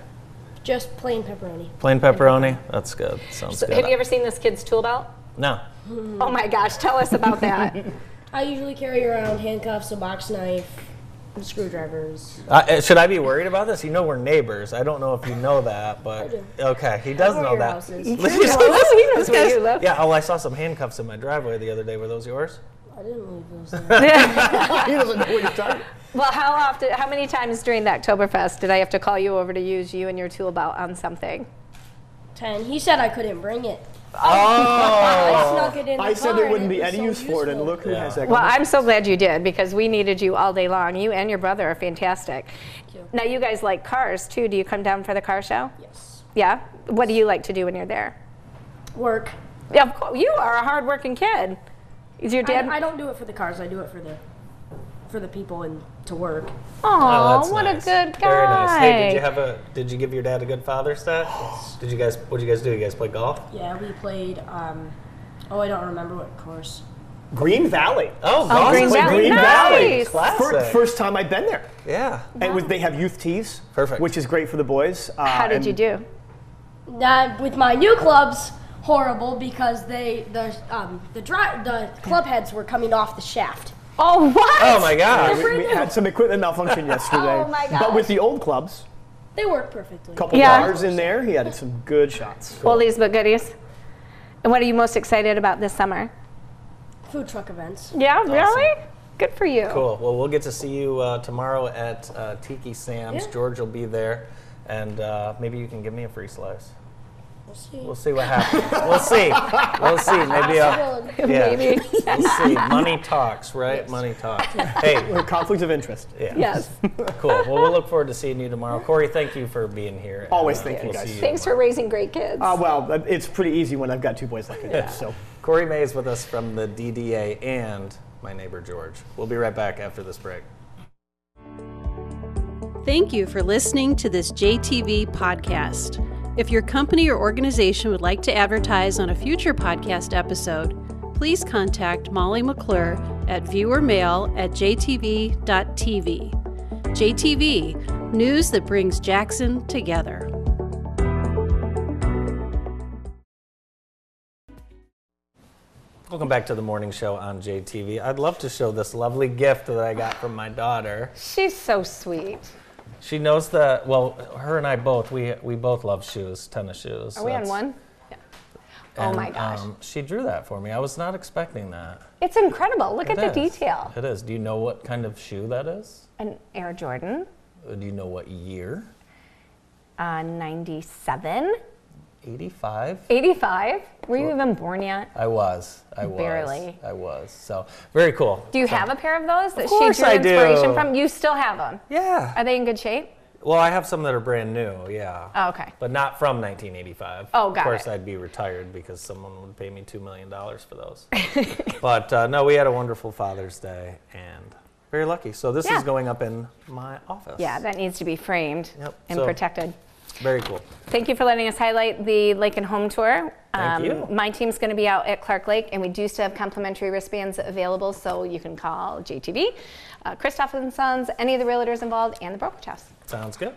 [SPEAKER 10] Just plain pepperoni.
[SPEAKER 1] Plain pepperoni? That's good. Sounds
[SPEAKER 2] So
[SPEAKER 1] good.
[SPEAKER 2] have you ever seen this kid's tool belt?
[SPEAKER 1] No.
[SPEAKER 2] Oh my gosh, tell us about that.
[SPEAKER 10] I usually carry around handcuffs, a box knife, screwdrivers.
[SPEAKER 1] Uh, uh, should I be worried about this? You know we're neighbors. I don't know if you know that, but
[SPEAKER 10] do.
[SPEAKER 1] okay, he does
[SPEAKER 10] I know
[SPEAKER 1] know that.
[SPEAKER 10] house
[SPEAKER 2] he knows where you live.
[SPEAKER 1] Yeah. Oh, I saw some handcuffs in my driveway the other day. Were those yours?
[SPEAKER 10] I didn't leave those there.
[SPEAKER 9] he doesn't know what you're talking
[SPEAKER 2] Well, how often, how many times during the Oktoberfest did I have to call you over to use you and your tool belt on something?
[SPEAKER 10] Ten. He said I couldn't bring it.
[SPEAKER 1] Oh.
[SPEAKER 10] I snuck it in the
[SPEAKER 9] I said there wouldn't be any
[SPEAKER 10] so
[SPEAKER 9] use for it, and
[SPEAKER 10] useful.
[SPEAKER 9] look who has that.
[SPEAKER 2] Well, I'm so glad you did because we needed you all day long. You and your brother are fantastic.
[SPEAKER 10] you.
[SPEAKER 2] Now, you guys like cars too. Do you come down for the car show?
[SPEAKER 10] Yes.
[SPEAKER 2] Yeah? What do you like to do when you're there?
[SPEAKER 10] Work.
[SPEAKER 2] Yeah, of course. You are a hardworking kid. Is your dad?
[SPEAKER 10] I don't do it for the cars. I do it for the for the people and to work.
[SPEAKER 1] Oh,
[SPEAKER 2] Aw,
[SPEAKER 1] that's
[SPEAKER 2] what
[SPEAKER 1] nice.
[SPEAKER 2] a good guy.
[SPEAKER 1] Very nice. Hey, did you have a? Did you give your dad a good Father's Day? Did you guys? What did you guys do? You guys play golf?
[SPEAKER 10] Yeah, we played. Um, oh, I don't remember what course.
[SPEAKER 9] Green Valley.
[SPEAKER 1] Oh,
[SPEAKER 2] Oh, Green Valley.
[SPEAKER 9] Green
[SPEAKER 2] nice.
[SPEAKER 9] Valley.
[SPEAKER 1] Classic.
[SPEAKER 9] Fir- First time I've been there.
[SPEAKER 1] Yeah.
[SPEAKER 9] And with, they have youth tees,
[SPEAKER 1] Perfect.
[SPEAKER 9] which is great for the boys. Uh,
[SPEAKER 2] How did you do?
[SPEAKER 10] That with my new clubs, horrible because they the um, the dri- the club heads were coming off the shaft.
[SPEAKER 2] Oh, what?
[SPEAKER 1] Oh my God.
[SPEAKER 9] We, we had some equipment malfunction yesterday.
[SPEAKER 2] Oh my god!
[SPEAKER 9] But with the old clubs,
[SPEAKER 10] They work perfectly.
[SPEAKER 9] a couple
[SPEAKER 2] Yeah.
[SPEAKER 9] bars in there, he had some good shots.
[SPEAKER 2] Oldies but goodies. And what are you most excited about this summer?
[SPEAKER 10] Food truck events.
[SPEAKER 2] Yeah, really? Good for you.
[SPEAKER 1] Cool. Well, we'll get to see you uh, tomorrow at uh, Tiki Sam's.
[SPEAKER 10] Yeah.
[SPEAKER 1] George will be there, and uh, maybe you can give me a free slice.
[SPEAKER 10] We'll see.
[SPEAKER 1] We'll see what happens. we'll see. We'll see. Maybe. Uh,
[SPEAKER 10] Possibility.
[SPEAKER 1] yeah.
[SPEAKER 2] Maybe.
[SPEAKER 1] We'll see. Money talks, right? Money talks. Hey.
[SPEAKER 9] Or conflicts of interest.
[SPEAKER 1] Yeah.
[SPEAKER 2] Yes.
[SPEAKER 1] Cool. Well, we'll look forward to seeing you tomorrow. Corey, thank you for being here.
[SPEAKER 9] Always
[SPEAKER 1] and,
[SPEAKER 9] thank you,
[SPEAKER 1] we'll
[SPEAKER 9] guys.
[SPEAKER 1] see
[SPEAKER 2] Thanks for raising great kids.
[SPEAKER 9] Uh, well, uh, it's pretty easy when I've got two boys like I do. So.
[SPEAKER 1] Corey May is with us from the DDA and my neighbor George. We'll be right back after this break.
[SPEAKER 4] Thank you for listening to this JTV podcast. If your company or organization would like to advertise on a future podcast episode, please contact Molly McClure at viewermail at jtv.tv. JTV, news that brings Jackson together.
[SPEAKER 1] Welcome back to the morning show on JTV. I'd love to show this lovely gift that I got from my daughter.
[SPEAKER 2] She's so sweet.
[SPEAKER 1] She knows that. Well, her and I both. We we both love shoes, tennis shoes.
[SPEAKER 2] Are we on
[SPEAKER 1] That's-
[SPEAKER 2] one? Yeah. Oh
[SPEAKER 1] and,
[SPEAKER 2] my gosh.
[SPEAKER 1] Um, she drew that for me. I was not expecting that.
[SPEAKER 2] It's incredible. Look
[SPEAKER 1] It
[SPEAKER 2] at the
[SPEAKER 1] is.
[SPEAKER 2] detail.
[SPEAKER 1] It is. Do you know what kind of shoe that is?
[SPEAKER 2] An Air Jordan,
[SPEAKER 1] Uh, Do you know what year?
[SPEAKER 2] uh, 97,
[SPEAKER 1] 85.
[SPEAKER 2] 85. Were you even born yet?
[SPEAKER 1] I was. I was.
[SPEAKER 2] Barely.
[SPEAKER 1] I was. So very cool.
[SPEAKER 2] Do you
[SPEAKER 1] So-
[SPEAKER 2] have a pair of those that
[SPEAKER 1] course
[SPEAKER 2] she drew
[SPEAKER 1] I
[SPEAKER 2] inspiration
[SPEAKER 1] do.
[SPEAKER 2] from? You still have them.
[SPEAKER 1] Yeah.
[SPEAKER 2] Are they in good shape?
[SPEAKER 1] Well, I have some that are brand new. Yeah.
[SPEAKER 2] Oh, okay.
[SPEAKER 1] But not from 1985.
[SPEAKER 2] Oh,
[SPEAKER 1] Of course,
[SPEAKER 2] it.
[SPEAKER 1] I'd be retired because someone would pay me $2 million for those. but uh, no, we had a wonderful Father's Day and very lucky. So this
[SPEAKER 2] Yeah.
[SPEAKER 1] is going up in my office.
[SPEAKER 2] Yeah, that needs to be framed
[SPEAKER 1] Yep,
[SPEAKER 2] and
[SPEAKER 1] so-
[SPEAKER 2] protected.
[SPEAKER 1] Very cool.
[SPEAKER 2] Thank you for letting us highlight the Lake and Home Tour. Um,
[SPEAKER 1] Thank you.
[SPEAKER 2] My team's going to be out at Clark Lake, and we do still have complimentary wristbands available, so you can call JTV, uh, Christoph and Sons, any of the realtors involved, and the brokerage house.
[SPEAKER 1] Sounds good.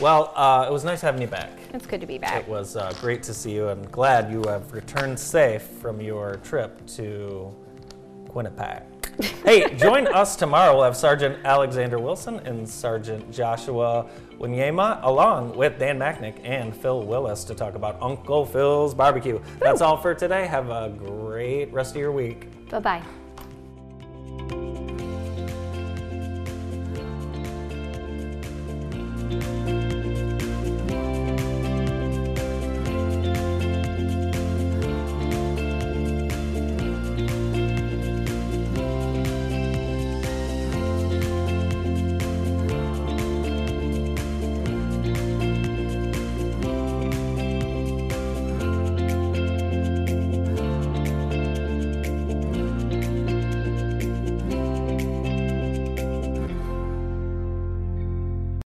[SPEAKER 1] Well, uh, it was nice having you back.
[SPEAKER 2] It's good to be back.
[SPEAKER 1] It was uh, great to see you and glad you have returned safe from your trip to Quinnipiac. hey, join us tomorrow. We'll have Sergeant Alexander Wilson and Sergeant Joshua Wanyema, along with Dan Macknick and Phil Willis to talk about Uncle Phil's barbecue. That's all for today. Have a great rest of your week.
[SPEAKER 2] Bye bye.